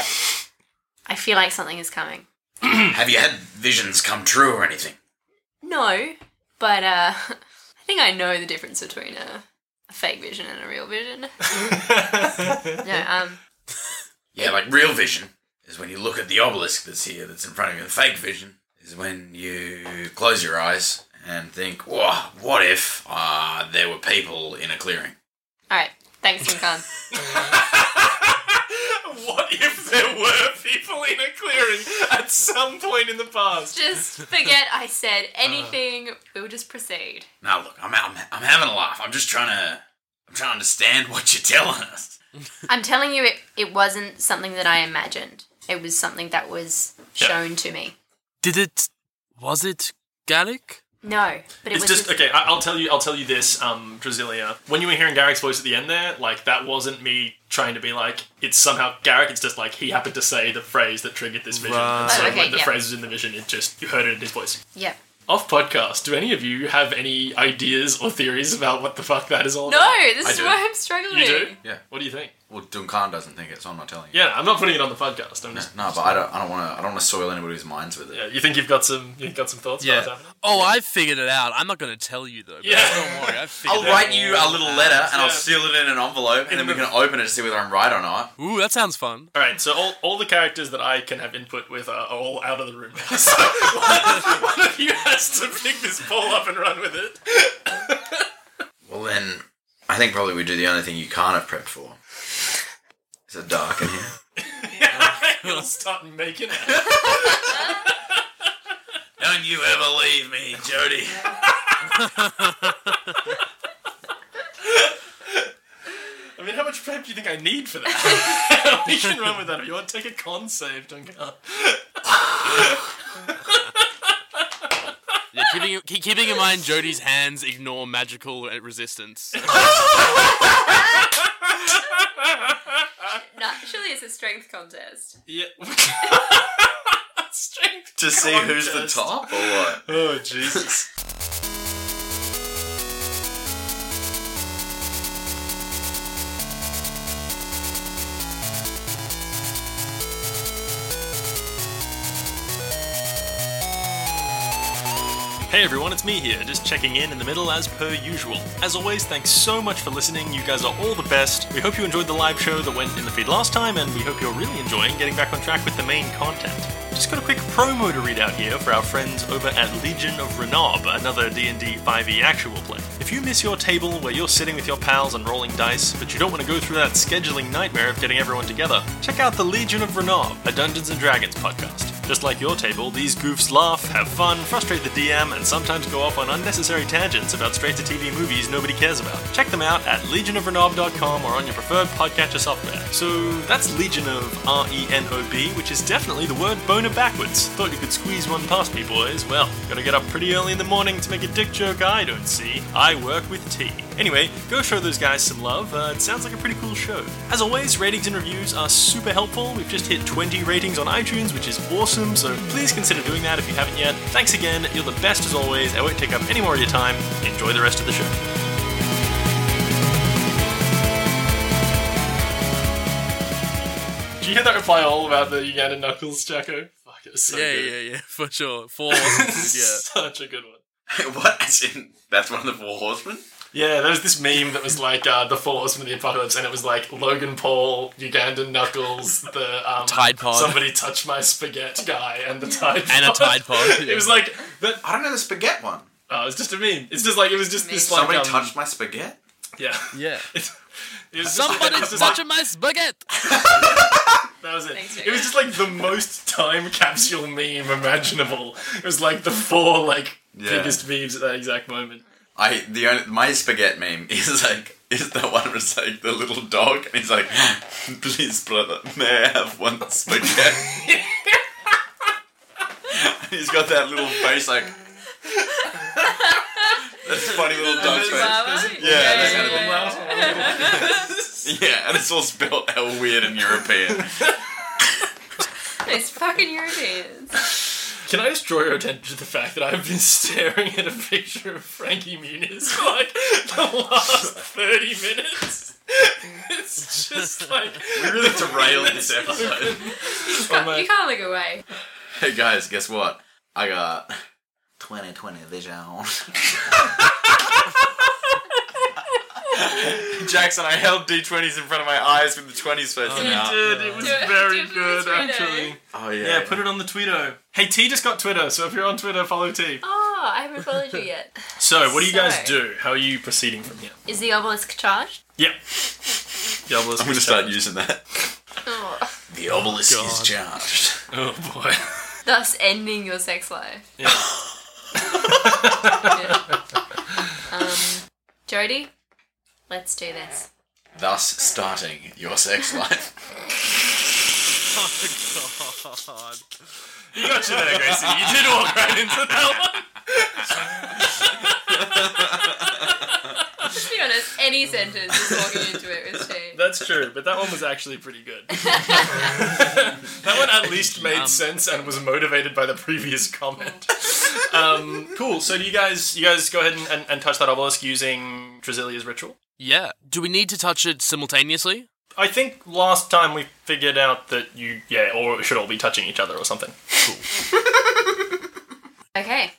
I feel like something is coming. Have you had visions come true or anything? No, but uh I think I know the difference between a, a fake vision and a real vision. no, um Yeah, like real vision is when you look at the obelisk that's here, that's in front of you. The fake vision is when you close your eyes and think, "Whoa, what if uh, there were people in a clearing?" alright. Thanks, Kim Khan. what if there were people in a clearing at some point in the past? Just forget I said uh. anything. we'll just proceed. Now look, I'm, I'm I'm having a laugh. I'm just trying to I'm trying to understand what you're telling us. I'm telling you, it, it wasn't something that I imagined. It was something that was Yeah. shown to me. Did it? Was it Garrick? No, but it It's was just okay. I, I'll tell you. I'll tell you this, um, Drasilia. When you were hearing Garrick's voice at the end there, like that wasn't me trying to be like it's somehow Garrick. It's just like he happened to say the phrase that triggered this vision, and Right. so Oh, okay, when the yeah. phrase was in the vision, it just you heard it in his voice. Yeah. Off podcast. Do any of you have any ideas or theories about what the fuck that is all? No, about? this I is do. why I'm struggling. You do? Yeah. What do you think? Well, Duncan doesn't think it, so I'm not telling you. Yeah, I'm not putting it on the podcast. I'm just. No, but I don't. I don't want to. I don't want to soil anybody's minds with it. Yeah, you think you've got some? You've got some thoughts about what's happening? Oh, I figured it out. I'm not going to tell you though. Yeah. Don't worry. I figured I'll it write out. you a little letter and I'll seal it in an envelope, and then we can open it to see whether I'm right or not. Ooh, that sounds fun. All right, so all, all the characters that I can have input with are all out of the room now. So one, one of you has to pick this ball up and run with it. Well, then I think probably we do the only thing you can't have prepped for. Is it dark in here? You'll start making it. Don't you ever leave me, Jody. I mean, how much prep do you think I need for that? we can run with that. If you want, take a con save, Duncan. Yeah, keeping keep- keeping in mind Jody's hands ignore magical resistance. No, surely it's a strength contest. Yeah. Strength To see who's the contest. top or what? Oh Jesus. Hey everyone, it's me here, just checking in in the middle as per usual. As always, thanks so much for listening. You guys are all the best. We hope you enjoyed the live show that went in the feed last time, and we hope you're really enjoying getting back on track with the main content. Just got a quick promo to read out here for our friends over at Legion of Renob, another D&D 5e E actual play. If you miss your table where you're sitting with your pals and rolling dice, but you don't want to go through that scheduling nightmare of getting everyone together, check out the Legion of Renob, a Dungeons and Dragons podcast. Just like your table, these goofs laugh, have fun, frustrate the DM, and sometimes go off on unnecessary tangents about straight to TV movies nobody cares about. Check them out at legionofrenob.com or on your preferred podcatcher software. So that's Legion of R E N O B, which is definitely the word boner backwards. Thought you could squeeze one past me, boys. Well, gotta get up pretty early in the morning to make a dick joke I don't see. I work with T. Anyway, go show those guys some love. Uh, it sounds like a pretty cool show. As always, ratings and reviews are super helpful. We've just hit 20 ratings on iTunes, which is awesome, so please consider doing that if you haven't yet. Thanks again, you're the best as always. I won't take up any more of your time. Enjoy the rest of the show. Did you hear that reply all about the Ugandan Knuckles, Jacko? Fuck, it was so yeah, good. yeah, yeah, for sure. Four awesome dude, yeah. Such a good one. what? As in, that's one of the four horsemen? Yeah, there was this meme that was like uh, the Four Horsemen of the Apocalypse, and it was like Logan Paul, Ugandan Knuckles, the um, Tide Pod. somebody touch my spaghetti guy, and the Tide And a Tide Pod, yeah. It was like that. I don't know the spaghetti one. Oh, it's just a meme. It's just like it was just this like Somebody um, touched my spaghetti? Yeah, Yeah. It, it was just, it Somebody's was just like- touching my spaghetti. That was it. Thanks, it was just like the most time capsule meme imaginable. It was like the four like Yeah. biggest memes at that exact moment. I the only my spaghetti meme is like is the one where it's like the little dog and he's like, please brother, may I have one spaghetti? He's got that little face like That's a funny little dog face. Yeah, yeah, yeah. Yeah, and it's all spelled hell weird and European. It's fucking Europeans. Can I just draw your attention to the fact that I've been staring at a picture of Frankie Muniz for like the last 30 minutes? It's just like. We really derailed this episode. You can't, you can't look away. Hey guys, guess what? I got 2020 vision. Jackson, I held D20s in front of my eyes with the 20s facing You out. did, it was Do very do it good actually. Oh yeah. Yeah, put it on the Twitter. Hey, T just got Twitter, so if you're on Twitter, follow T. Oh, I haven't followed you yet. So, what do you guys do? How are you proceeding from here? Is the obelisk charged? Yep. Diablo's I'm gonna start using that. Oh. The obelisk God. is charged. Oh boy. Thus ending your sex life. Yeah. Yeah. Um, Jody, let's do this. Thus starting your sex life. Oh God. You got you there, Gracie. You did walk right into that one. Let's be honest, any sentence is walking into it with T. That's true, but that one was actually pretty good. that one at least made Um, sense and was motivated by the previous comment. Um, cool. So do you guys you guys go ahead and, and, and touch that obelisk using Drasilia's ritual? Yeah. Do we need to touch it simultaneously? I think last time we figured out that you yeah, or it should all be touching each other or something. Okay.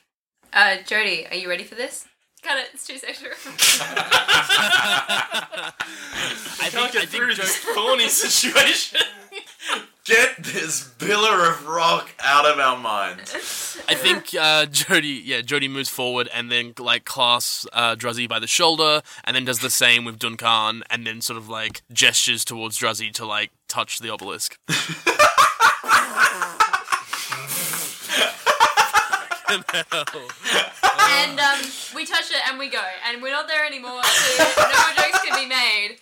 Uh, Jody, are you ready for this? Got it. It's too sexual. I Can't think, get I through think this thorny situation. Get this pillar of rock out of our minds. I think uh, Jody, yeah, Jody moves forward and then like clasps uh, Druzzy by the shoulder, and then does the same with Duncan, and then sort of like gestures towards Druzzy to like touch the obelisk. and um, we touch it and we go, and we're not there anymore. So no more jokes can be made.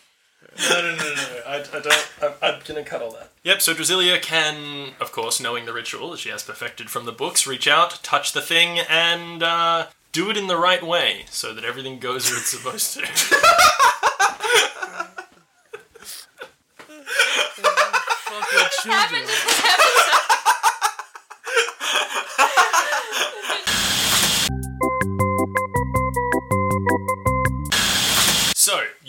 No, no, no, no. no. I, I don't. I'm, I'm gonna cut all that. Yep. So Drasilia can, of course, knowing the ritual that she has perfected from the books, reach out, touch the thing, and uh, do it in the right way, so that everything goes where it's supposed to. Fuck your Happened children. in this episode.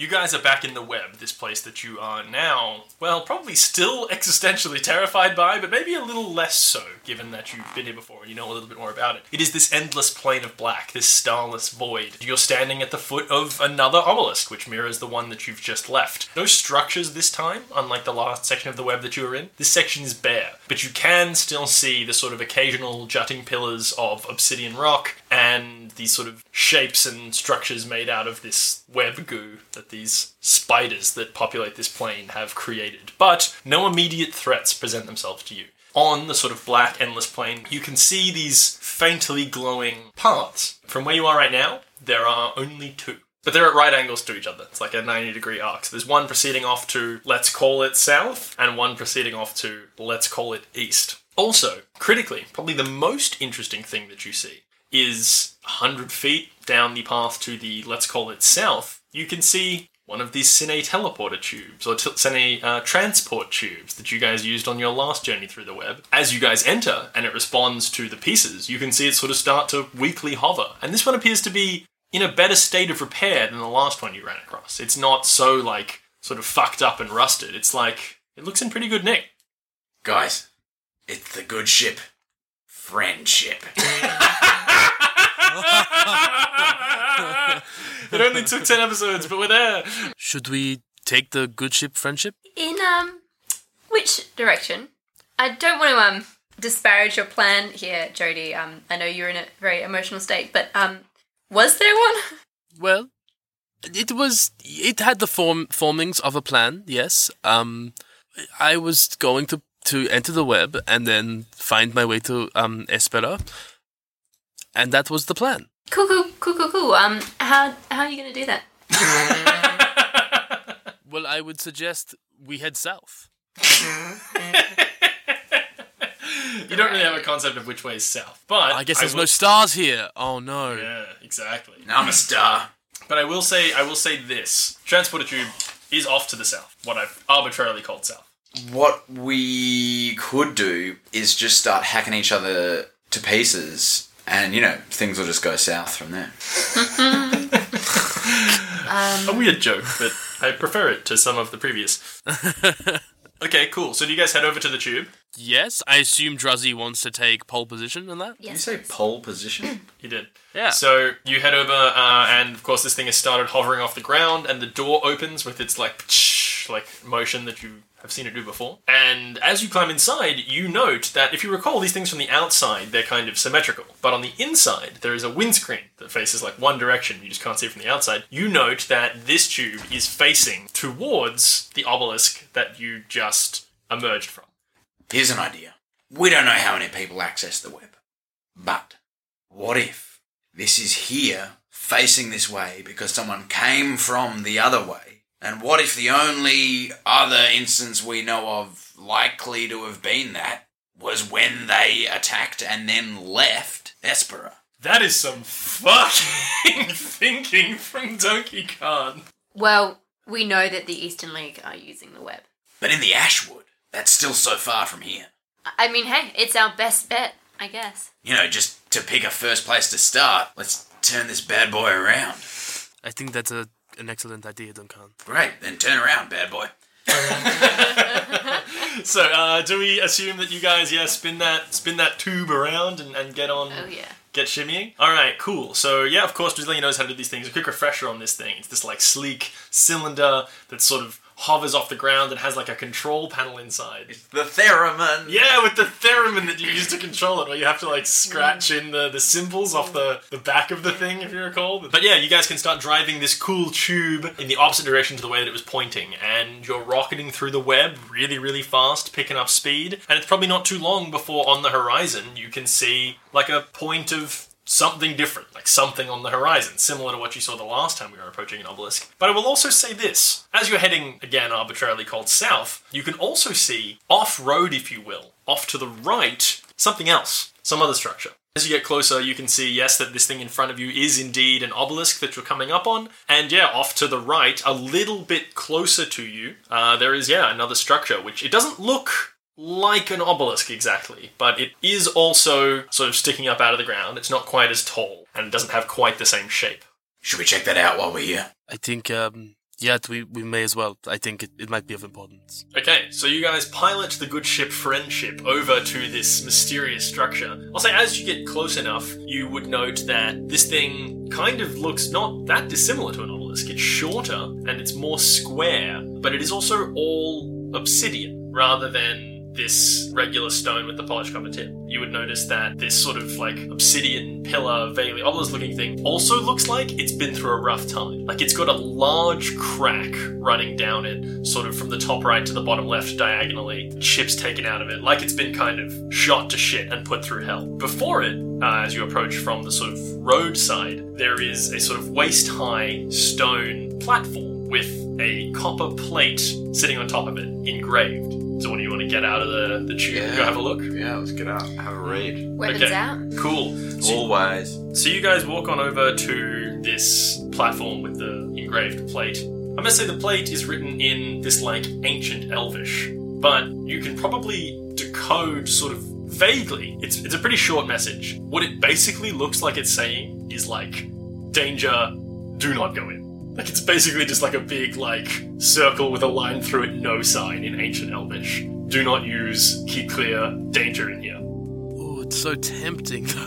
you guys are back in the web, this place that you are now, well, probably still existentially terrified by, but maybe a little less so, given that you've been here before and you know a little bit more about it. It is this endless plane of black, this starless void. You're standing at the foot of another obelisk, which mirrors the one that you've just left. No structures this time, unlike the last section of the web that you were in. This section is bare, but you can still see the sort of occasional jutting pillars of obsidian rock and these sort of shapes and structures made out of this web goo that these spiders that populate this plane have created. But no immediate threats present themselves to you. On the sort of black, endless plane, you can see these faintly glowing paths. From where you are right now, there are only two. But they're at right angles to each other. It's like a 90 degree arc. So there's one proceeding off to, let's call it south, and one proceeding off to, let's call it east. Also, critically, probably the most interesting thing that you see is 100 feet down the path to the, let's call it south, you can see one of these Cine teleporter tubes, or t- Cine uh, transport tubes that you guys used on your last journey through the web. As you guys enter and it responds to the pieces, you can see it sort of start to weakly hover. And this one appears to be in a better state of repair than the last one you ran across. It's not so, like, sort of fucked up and rusted. It's like, it looks in pretty good nick. Guys, it's the good ship. Friendship. it only took 10 episodes, but we're there. Should we take the good ship friendship? In um, which direction? I don't want to um disparage your plan here, Jody. Um, I know you're in a very emotional state, but um, was there one? Well, it was. It had the form formings of a plan. Yes. Um, I was going to to enter the web and then find my way to um Espera, and that was the plan. Cool, cool, cool, cool, cool. Um, how how are you gonna do that? Well, I would suggest we head south. You don't really have a concept of which way is south, but I guess there's will- no stars here. Oh no. Yeah, exactly. I'm a star. But I will say, I will say this: transporter tube is off to the south. What I've arbitrarily called south. What we could do is just start hacking each other to pieces, and you know things will just go south from there. A weird joke, but I prefer it to some of the previous. okay, cool. So do you guys head over to the tube? Yes, I assume Druzzy wants to take pole position in that. Yes. You say pole position? You did. Yeah. So you head over, uh, and of course, this thing has started hovering off the ground, and the door opens with its like like motion that you have seen it do before. And as you climb inside, you note that if you recall, these things from the outside they're kind of symmetrical, but on the inside there is a windscreen that faces like one direction. You just can't see it from the outside. You note that this tube is facing towards the obelisk that you just emerged from. Here's an idea. We don't know how many people access the web. But what if this is here facing this way because someone came from the other way? And what if the only other instance we know of likely to have been that was when they attacked and then left Espera? That is some fucking thinking from Donkey Kong. Well, we know that the Eastern League are using the web. But in the Ashwood, that's still so far from here. I mean, hey, it's our best bet, I guess. You know, just to pick a first place to start, let's turn this bad boy around. I think that's a an excellent idea, Duncan. Great, then turn around, bad boy. So, uh, do we assume that you guys, yeah, spin that spin that tube around and, and get on, Oh yeah. get shimmying? All right, cool. So, yeah, of course, Brazilian knows how to do these things. A quick refresher on this thing: it's this like sleek cylinder that's sort of hovers off the ground and has like a control panel inside. The theremin. Yeah, with the theremin that you use to control it, where you have to like scratch in the, the symbols off the, the back of the thing, if you recall. But yeah, you guys can start driving this cool tube in the opposite direction to the way that it was pointing, and you're rocketing through the web really, really fast, picking up speed. And it's probably not too long before on the horizon you can see like a point of something different, like something on the horizon, similar to what you saw the last time we were approaching an obelisk. But I will also say this as you're heading, again, arbitrarily called south, you can also see off road, if you will, off to the right, something else, some other structure. As you get closer, you can see, yes, that this thing in front of you is indeed an obelisk that you're coming up on. And yeah, off to the right, a little bit closer to you, uh, there is, yeah, another structure, which it doesn't look like an obelisk exactly, but it is also sort of sticking up out of the ground. It's not quite as tall, and it doesn't have quite the same shape. Should we check that out while we're here? I think, um, yeah, we, we may as well. I think it, it might be of importance. Okay, so you guys pilot the good ship Friendship over to this mysterious structure. I'll say, as you get close enough, you would note that this thing kind of looks not that dissimilar to an obelisk. It's shorter and it's more square, but it is also all obsidian rather than this regular stone with the polished copper tip. You would notice that this sort of like obsidian pillar, vaguely obelisk looking thing also looks like it's been through a rough time. Like it's got a large crack running down it, sort of from the top right to the bottom left diagonally, chips taken out of it, like it's been kind of shot to shit and put through hell. Before it, uh, as you approach from the sort of roadside, there is a sort of waist high stone platform with a copper plate sitting on top of it, engraved. So when you want to get out of the, the tube and go have a look? Yeah, let's get out. Have a read. Weapons Okay. out. Cool. So, Always. so you guys walk on over to this platform with the engraved plate. I must say the plate is written in this like ancient Elvish, but you can probably decode sort of vaguely. It's it's a pretty short message. What it basically looks like it's saying is like danger, do not go in. Like it's basically just like a big like circle with a line through it, no sign in ancient Elvish. Do not use, keep clear, danger in here. Oh, it's so tempting, though.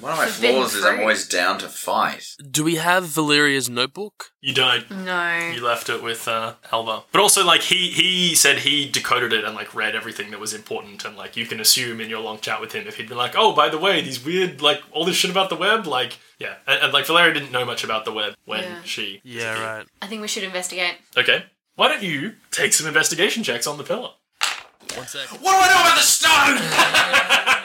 One of my Forbidden flaws is I'm always down to fight. Do we have Valeria's notebook? You don't. No. You left it with uh, Alvar, but also like he he said he decoded it and like read everything that was important, and like you can assume in your long chat with him if he'd been like, oh, by the way, these weird like all this shit about the web, like yeah, and, and like Valeria didn't know much about the web when Yeah. she Yeah, right. I think we should investigate. okay. Why don't you take some investigation checks on the pillar? One sec. What do I know about the stone?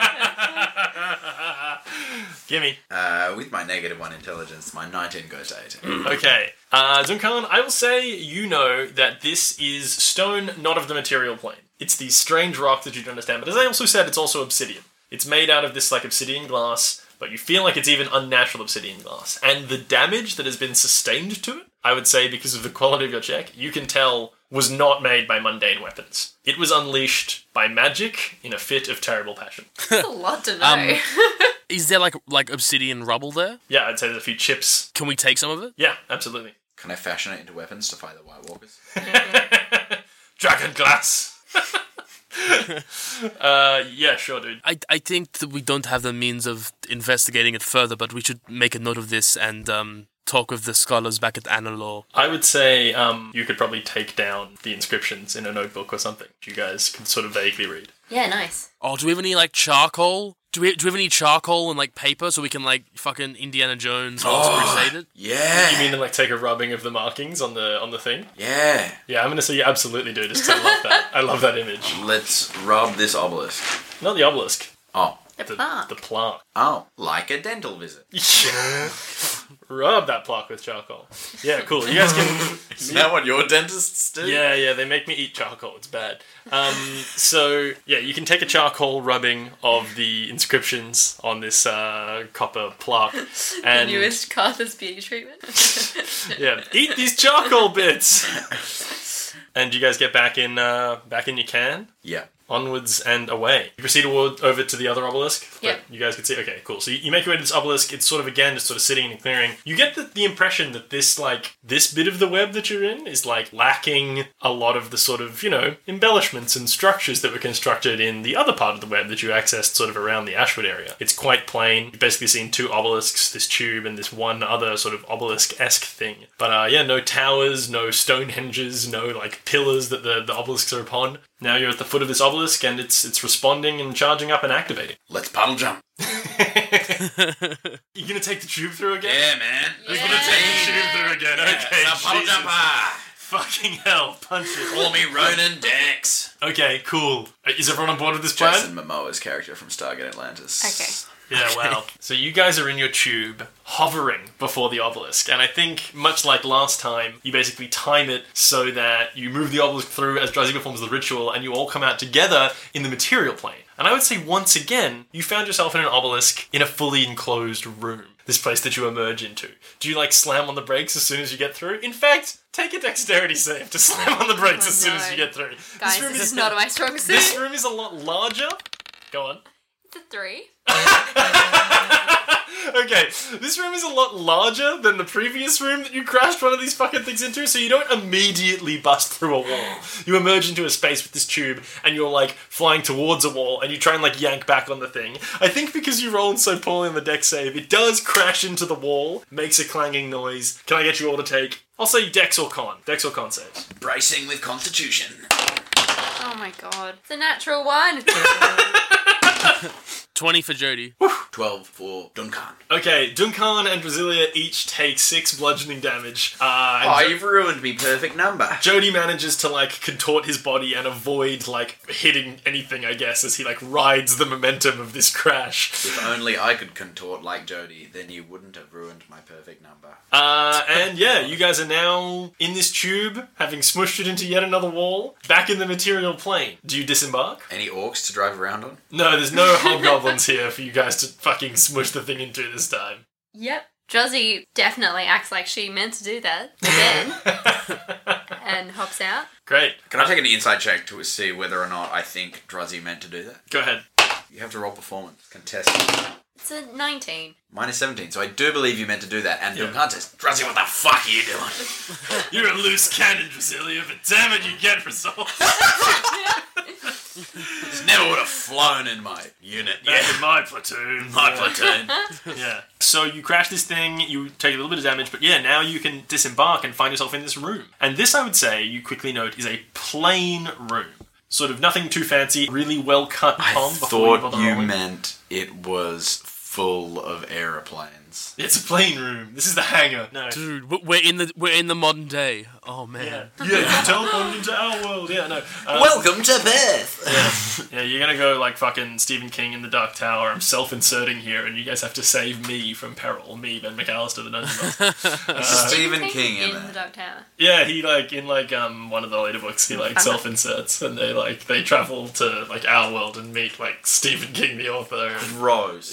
Gimme. Uh, with my negative one intelligence, my 19 goes to 18. Okay. Uh, Duncan, I will say you know that this is stone, not of the material plane. It's the strange rock that you don't understand. But as I also said, it's also obsidian. It's made out of this like obsidian glass, but you feel like it's even unnatural obsidian glass. And the damage that has been sustained to it, I would say because of the quality of your check, you can tell was not made by mundane weapons. It was unleashed by magic in a fit of terrible passion. That's a lot to know. Um, Is there like like obsidian rubble there? Yeah, I'd say there's a few chips. Can we take some of it? Yeah, absolutely. Can I fashion it into weapons to fight the White Walkers? Dragon glass. uh, yeah, sure, dude. I, I think that we don't have the means of investigating it further, but we should make a note of this and um, talk with the scholars back at Analor. I would say um, you could probably take down the inscriptions in a notebook or something. You guys can sort of vaguely read. yeah, nice. Oh, do we have any like charcoal? Do we, do we have any charcoal and like paper so we can like fucking Indiana Jones Oh. Crusade it? Yeah. You mean to like take a rubbing of the markings on the on the thing? yeah. Yeah, I'm gonna say you absolutely do, just 'cause I love that. I love that image. Let's rub this obelisk. Not the obelisk, Oh. The the plaque. the plaque. Oh, like a dental visit. Rub that plaque with charcoal. Yeah, cool. You guys can. Is that what your dentists do? Yeah, yeah, they make me eat charcoal. It's bad. Um, so yeah, you can take a charcoal rubbing of the inscriptions on this uh, copper plaque, and Newest Carthus beauty treatment. yeah, eat these charcoal bits. and you guys get back in uh, back in your can. Yeah. Onwards and away. You proceed over to the other obelisk. Yep. You guys can see. Okay, cool. So you, you make your way to this obelisk. It's sort of again just sort of sitting and clearing. You get the, the impression that this like this bit of the web that you're in is like lacking a lot of the sort of you know embellishments and structures that were constructed in the other part of the web that you accessed sort of around the Ashwood area. It's quite plain. You've basically seen two obelisks, this tube, and this one other sort of obelisk esque thing. But uh, yeah, no towers, no stone henges, no like pillars that the, the obelisks are upon. Now you're at the foot of this obelisk and it's it's responding and charging up and activating. Let's puddle jump. You're gonna take the tube through again? Yeah, man. Who's gonna take the tube through again? Okay, It's a puddle Jesus. jumper. Fucking hell, punch it. Call me Ronon Dex. Okay, cool. Uh, Is everyone on board with this plan? Jason Momoa's character from Stargate Atlantis. Yeah, well. So you guys are in your tube, hovering before the obelisk, and I think, much like last time, you basically time it so that you move the obelisk through as Drowsy performs the ritual, and you all come out together in the material plane. And I would say, once again, you found yourself in an obelisk in a fully enclosed room. This place that you emerge into. Do you like slam on the brakes as soon as you get through? In fact, take a dexterity save to slam on the oh brakes Oh, as soon as no. you get through. Guys, room this is not my strong suit. This room is a lot larger. Go on. It's a three. Okay, this room is a lot larger than the previous room that you crashed one of these fucking things into, so you don't immediately bust through a wall. You emerge into a space with this tube, and you're like flying towards a wall, and you try and like yank back on the thing. I think because you rolled so poorly on the deck save, it does crash into the wall, makes a clanging noise. Can I get you all to take? I'll say Dex or Con. Dex or Con saves. Bracing with Constitution. Oh my god. It's a natural one. 20 for Jody. 12 for Duncan. Okay, Duncan and Drasilia each take six bludgeoning damage. Uh, and Oh, Jo- you've ruined me perfect number. Jody manages to like contort his body and avoid like hitting anything, I guess, as he like rides the momentum of this crash. If only I could contort like Jody, then you wouldn't have ruined my perfect number. Uh, and yeah, you guys are now in this tube, having smushed it into yet another wall, back in the material plane. Do you disembark? Any orcs to drive around on? No, there's no hobgoblins here for you guys to fucking smush the thing into this time. yep. Druzzy definitely acts like she meant to do that then and hops out. Great. Can I take an insight check to see whether or not I think Druzzy meant to do that? Go ahead. You have to roll performance. Contest. It's a 19. Minus 17, so I do believe you meant to do that. And Yeah. Duncan says, Druzzy, what the fuck are you doing? You're a loose cannon, Drasilia, but damn it, you get results. Never would have flown in my unit. Back Yeah, in my platoon. my platoon. Yeah. So you crash this thing, you take a little bit of damage, but yeah, now you can disembark and find yourself in this room. And this, I would say, you quickly note, is a plain room. Sort of nothing too fancy, really well cut I Tom thought bother you meant it was full of aeroplanes. It's a plain room. This is the hangar. No. Dude, we're in the we're in the modern day. Oh man. Yeah, yeah, you teleported into our world. Yeah, no. Uh, Welcome to Perth! yeah, you're gonna go like fucking Stephen King in the Dark Tower. I'm self-inserting here, and you guys have to save me from peril. Me, Ben McAllister, the Dungeon Master. Stephen King in in the. Dark Tower. Yeah, he like in like um one of the later books he like self inserts and they like they travel to like our world and meet like Stephen King the author. And, Gross.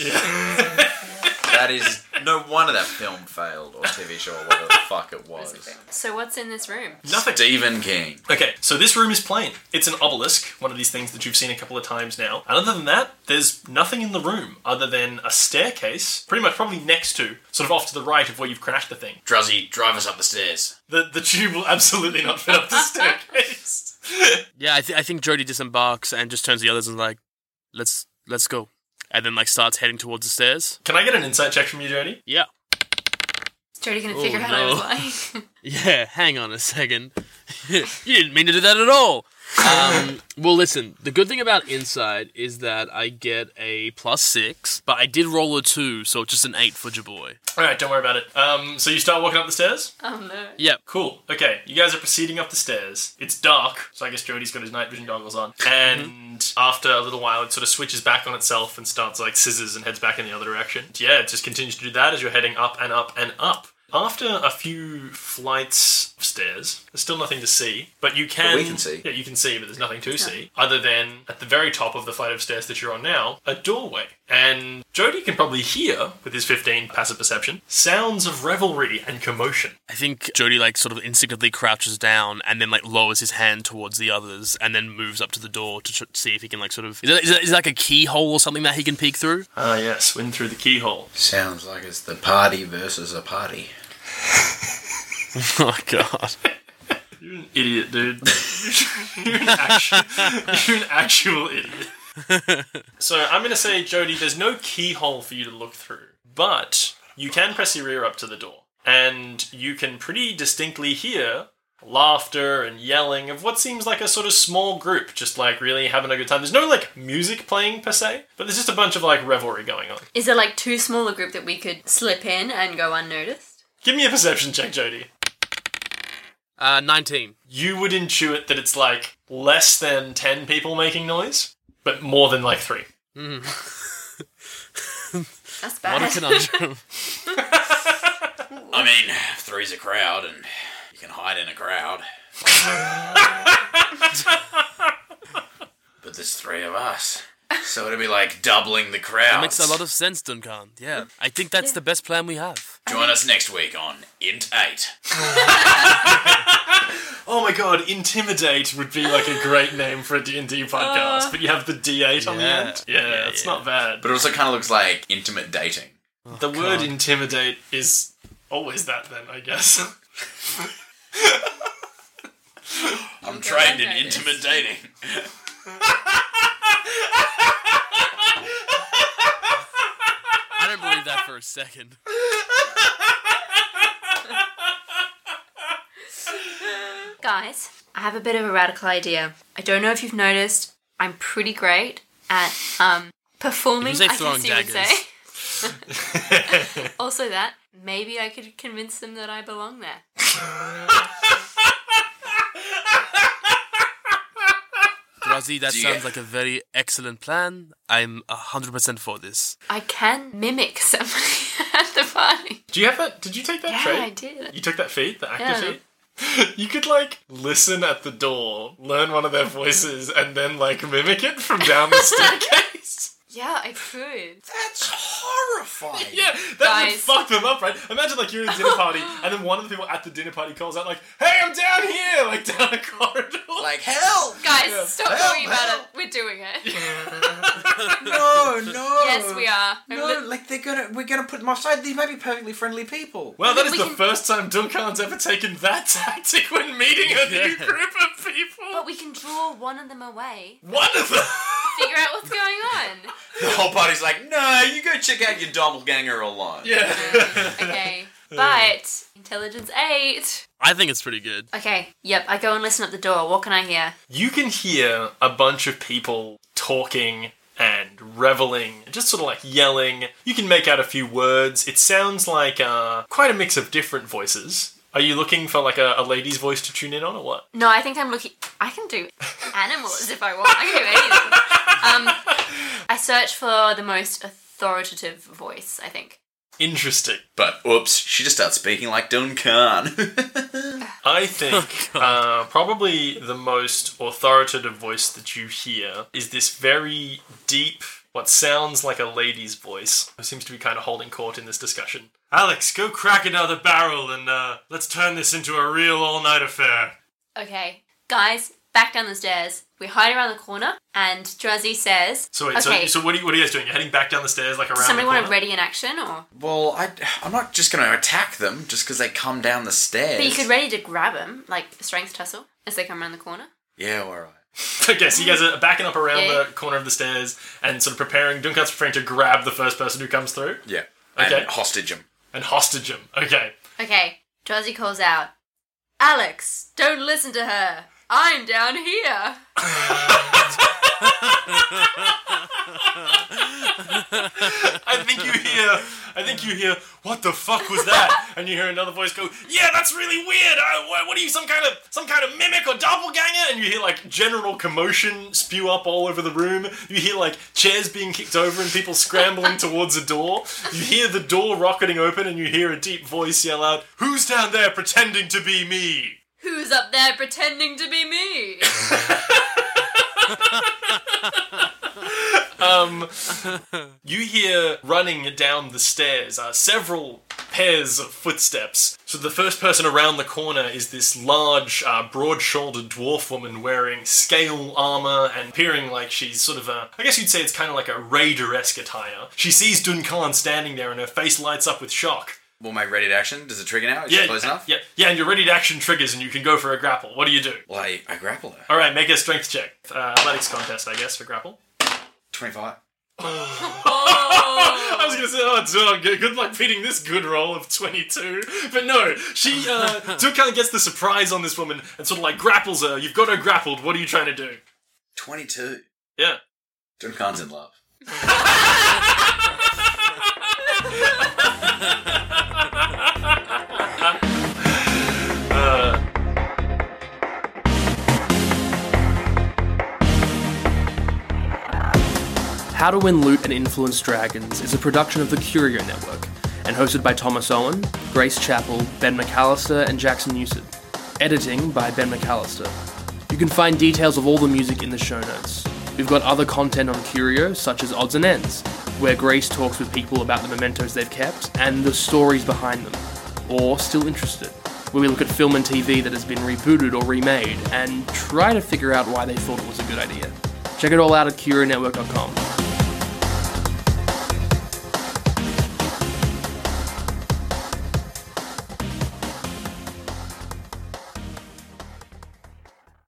That is no wonder that film failed or TV show or whatever the fuck it was. So what's in this room? Nothing. Stephen King. Okay, so this room is plain. It's an obelisk, one of these things that you've seen a couple of times now. And other than that, there's nothing in the room other than a staircase, pretty much probably next to, sort of off to the right of where you've crashed the thing. Druzzy, drive us up the stairs. The the tube will absolutely not fit up the staircase. Yeah, I, th- I think Jody disembarks and just turns to the others and like, let's let's go, and then like starts heading towards the stairs. Can I get an insight check from you, Jody? Yeah. Is Jody gonna Oh, figure out how no. to fly? Yeah. Hang on a second. you didn't mean to do that at all. Um, well, listen. The good thing about insight is that I get a plus six, but I did roll a two, so it's just an eight for your boy. All right, don't worry about it. Um, so you start walking up the stairs. Oh no. Yep. Cool. Okay, you guys are proceeding up the stairs. It's dark, so I guess Jody's got his night vision goggles on. And after a little while, it sort of switches back on itself and starts like scissors and heads back in the other direction. Yeah, it just continues to do that as you're heading up and up and up. After a few flights of stairs, there's still nothing to see, but you can. we can see. Yeah, you can see, but there's nothing to see other than at the very top of the flight of stairs that you're on now, a doorway. And Jody can probably hear, with his 15 passive perception, sounds of revelry and commotion. I think Jody like sort of instinctively crouches down and then like lowers his hand towards the others and then moves up to the door to tr- see if he can like sort of is it, is it, is it like a keyhole or something that he can peek through? Ah, yes, wind through the keyhole. Sounds like it's the party versus a party. oh god. You're an idiot, dude. you're, an actual, you're an actual idiot. so I'm going to say, Jody, there's no keyhole for you to look through, but you can press your ear up to the door, and you can pretty distinctly hear laughter and yelling of what seems like a sort of small group, just like really having a good time. There's no like music playing per se, but there's just a bunch of like revelry going on. Is there like too small a group that we could slip in and go unnoticed? Give me a perception check, Jody. Uh, nineteen. You would intuit that it's like less than 10 people making noise, but more than like three. That's bad. What a bad. conundrum. I mean, three's a crowd, and you can hide in a crowd. but there's three of us. So it'll be like doubling the crowd. That makes a lot of sense, Duncan. Yeah, I think that's the best plan we have. Join us next week on Int 8. Oh my god, Intimidate would be like a great name for a D&D podcast, uh. but you have the D8 on the Yeah. end. Yeah, Yeah, it's yeah. not bad. But it also kind of looks like intimate dating. the oh, word intimidate is always that then, I guess. I'm Okay, trained in know this. intimate dating. I don't believe that for a second. Guys, I have a bit of a radical idea. I don't know if you've noticed, I'm pretty great at um performing. You say I guess you would say. also, that maybe I could convince them that I belong there. Razi, that Do sounds like a very excellent plan. I'm 100% for this. I can mimic somebody at the party. Do you have that? Did you take that Yeah, trait? I did. You took that feat, the active Yeah. feat? You could like listen at the door, learn one of their voices, and then like mimic it from down the staircase. Yeah, I could. That's horrifying. Yeah, that would Guys. fuck them up, right? Imagine like you're at a dinner party, and then one of the people at the dinner party calls out like, "Hey, I'm down here!" Like down a corridor. Like, help! Guys, Yeah. stop Help, talking about help. it. We're doing it. No, no. yes, we are. I'm No, li- like they're gonna, we're gonna put them offside. These may be perfectly friendly people. well, that is We the can- first time Duncan's ever taken that tactic when meeting a new Yeah. group of people. but we can draw one of them away. One of them. Figure out what's going on. The whole party's like, no, you go check out your doppelganger alone. yeah. Okay. But intelligence eight. I think it's pretty good. Okay. Yep. I go and listen at the door. What can I hear? You can hear a bunch of people talking and reveling, just sort of like yelling. You can make out a few words. It sounds like uh, quite a mix of different voices. Are you looking for like a, a lady's voice to tune in on, or what? No, I think I'm looking. I can do animals if I want. I can do anything. Um, I search for the most authoritative voice. I think. Interesting. But oops, she just starts speaking like Duncan. I think uh, probably the most authoritative voice that you hear is this very deep, what sounds like a lady's voice, who seems to be kind of holding court in this discussion. Alex, go crack another barrel and uh, let's turn this into a real all-night affair. Okay, guys, back down the stairs. We hide around the corner, and Druzzy says, So wait, Okay. so, so what are, you, what are you guys doing? You're heading back down the stairs like around "Does somebody the want corner? to ready in action, or well, I, I'm not just gonna attack them just because they come down the stairs. but you could ready to grab them, like a strength tussle, as they come around the corner." Yeah, all right. okay, so you guys are backing up around Yeah. the corner of the stairs and sort of preparing, Duncan's preparing to grab the first person who comes through Yeah. Okay. And hostage them. And hostage him. Okay. Okay, Druzzy calls out, "Alex, don't listen to her." I'm down here. I think you hear, I think you hear, what the fuck was that? And you hear another voice go, yeah, that's really weird. Uh, what, what are you, some kind of, some kind of mimic or doppelganger? And you hear like general commotion spew up all over the room. You hear like chairs being kicked over and people scrambling towards a door. You hear the door rocketing open and you hear a deep voice yell out, who's down there pretending to be me? Who's up there pretending to be me? Um, you hear running down the stairs several pairs of footsteps. So the first person around the corner is this large, uh, broad-shouldered dwarf woman wearing scale armor and appearing like she's sort of a. I guess you'd say it's kind of like a raider-esque attire. She sees Duncan standing there, and her face lights up with shock. We'll make ready to action. Does it trigger now? Is Yeah, it close enough? yeah, yeah, and your ready to action triggers, and you can go for a grapple. What do you do? Well, I, I grapple her. All right, make a strength check, uh, athletics contest, I guess, for grapple. 25. I was gonna say, oh, Duncan, good, good luck beating this good roll of 22. But no, she, uh, Duncan gets the surprise on this woman and sort of like grapples her. You've got her grappled. What are you trying to do? 22. Yeah. Duncan's in love. How to Win Loot and Influence Dragons is a production of the Curio Network and hosted by Thomas Owen, Grace Chapel, Ben McAllister, and Jackson Newsett. Editing by Ben McAllister. You can find details of all the music in the show notes. We've got other content on Curio, such as Odds and Ends, where Grace talks with people about the mementos they've kept and the stories behind them, or Still Interested, where we look at film and TV that has been rebooted or remade and try to figure out why they thought it was a good idea. Check it all out at CurioNetwork.com.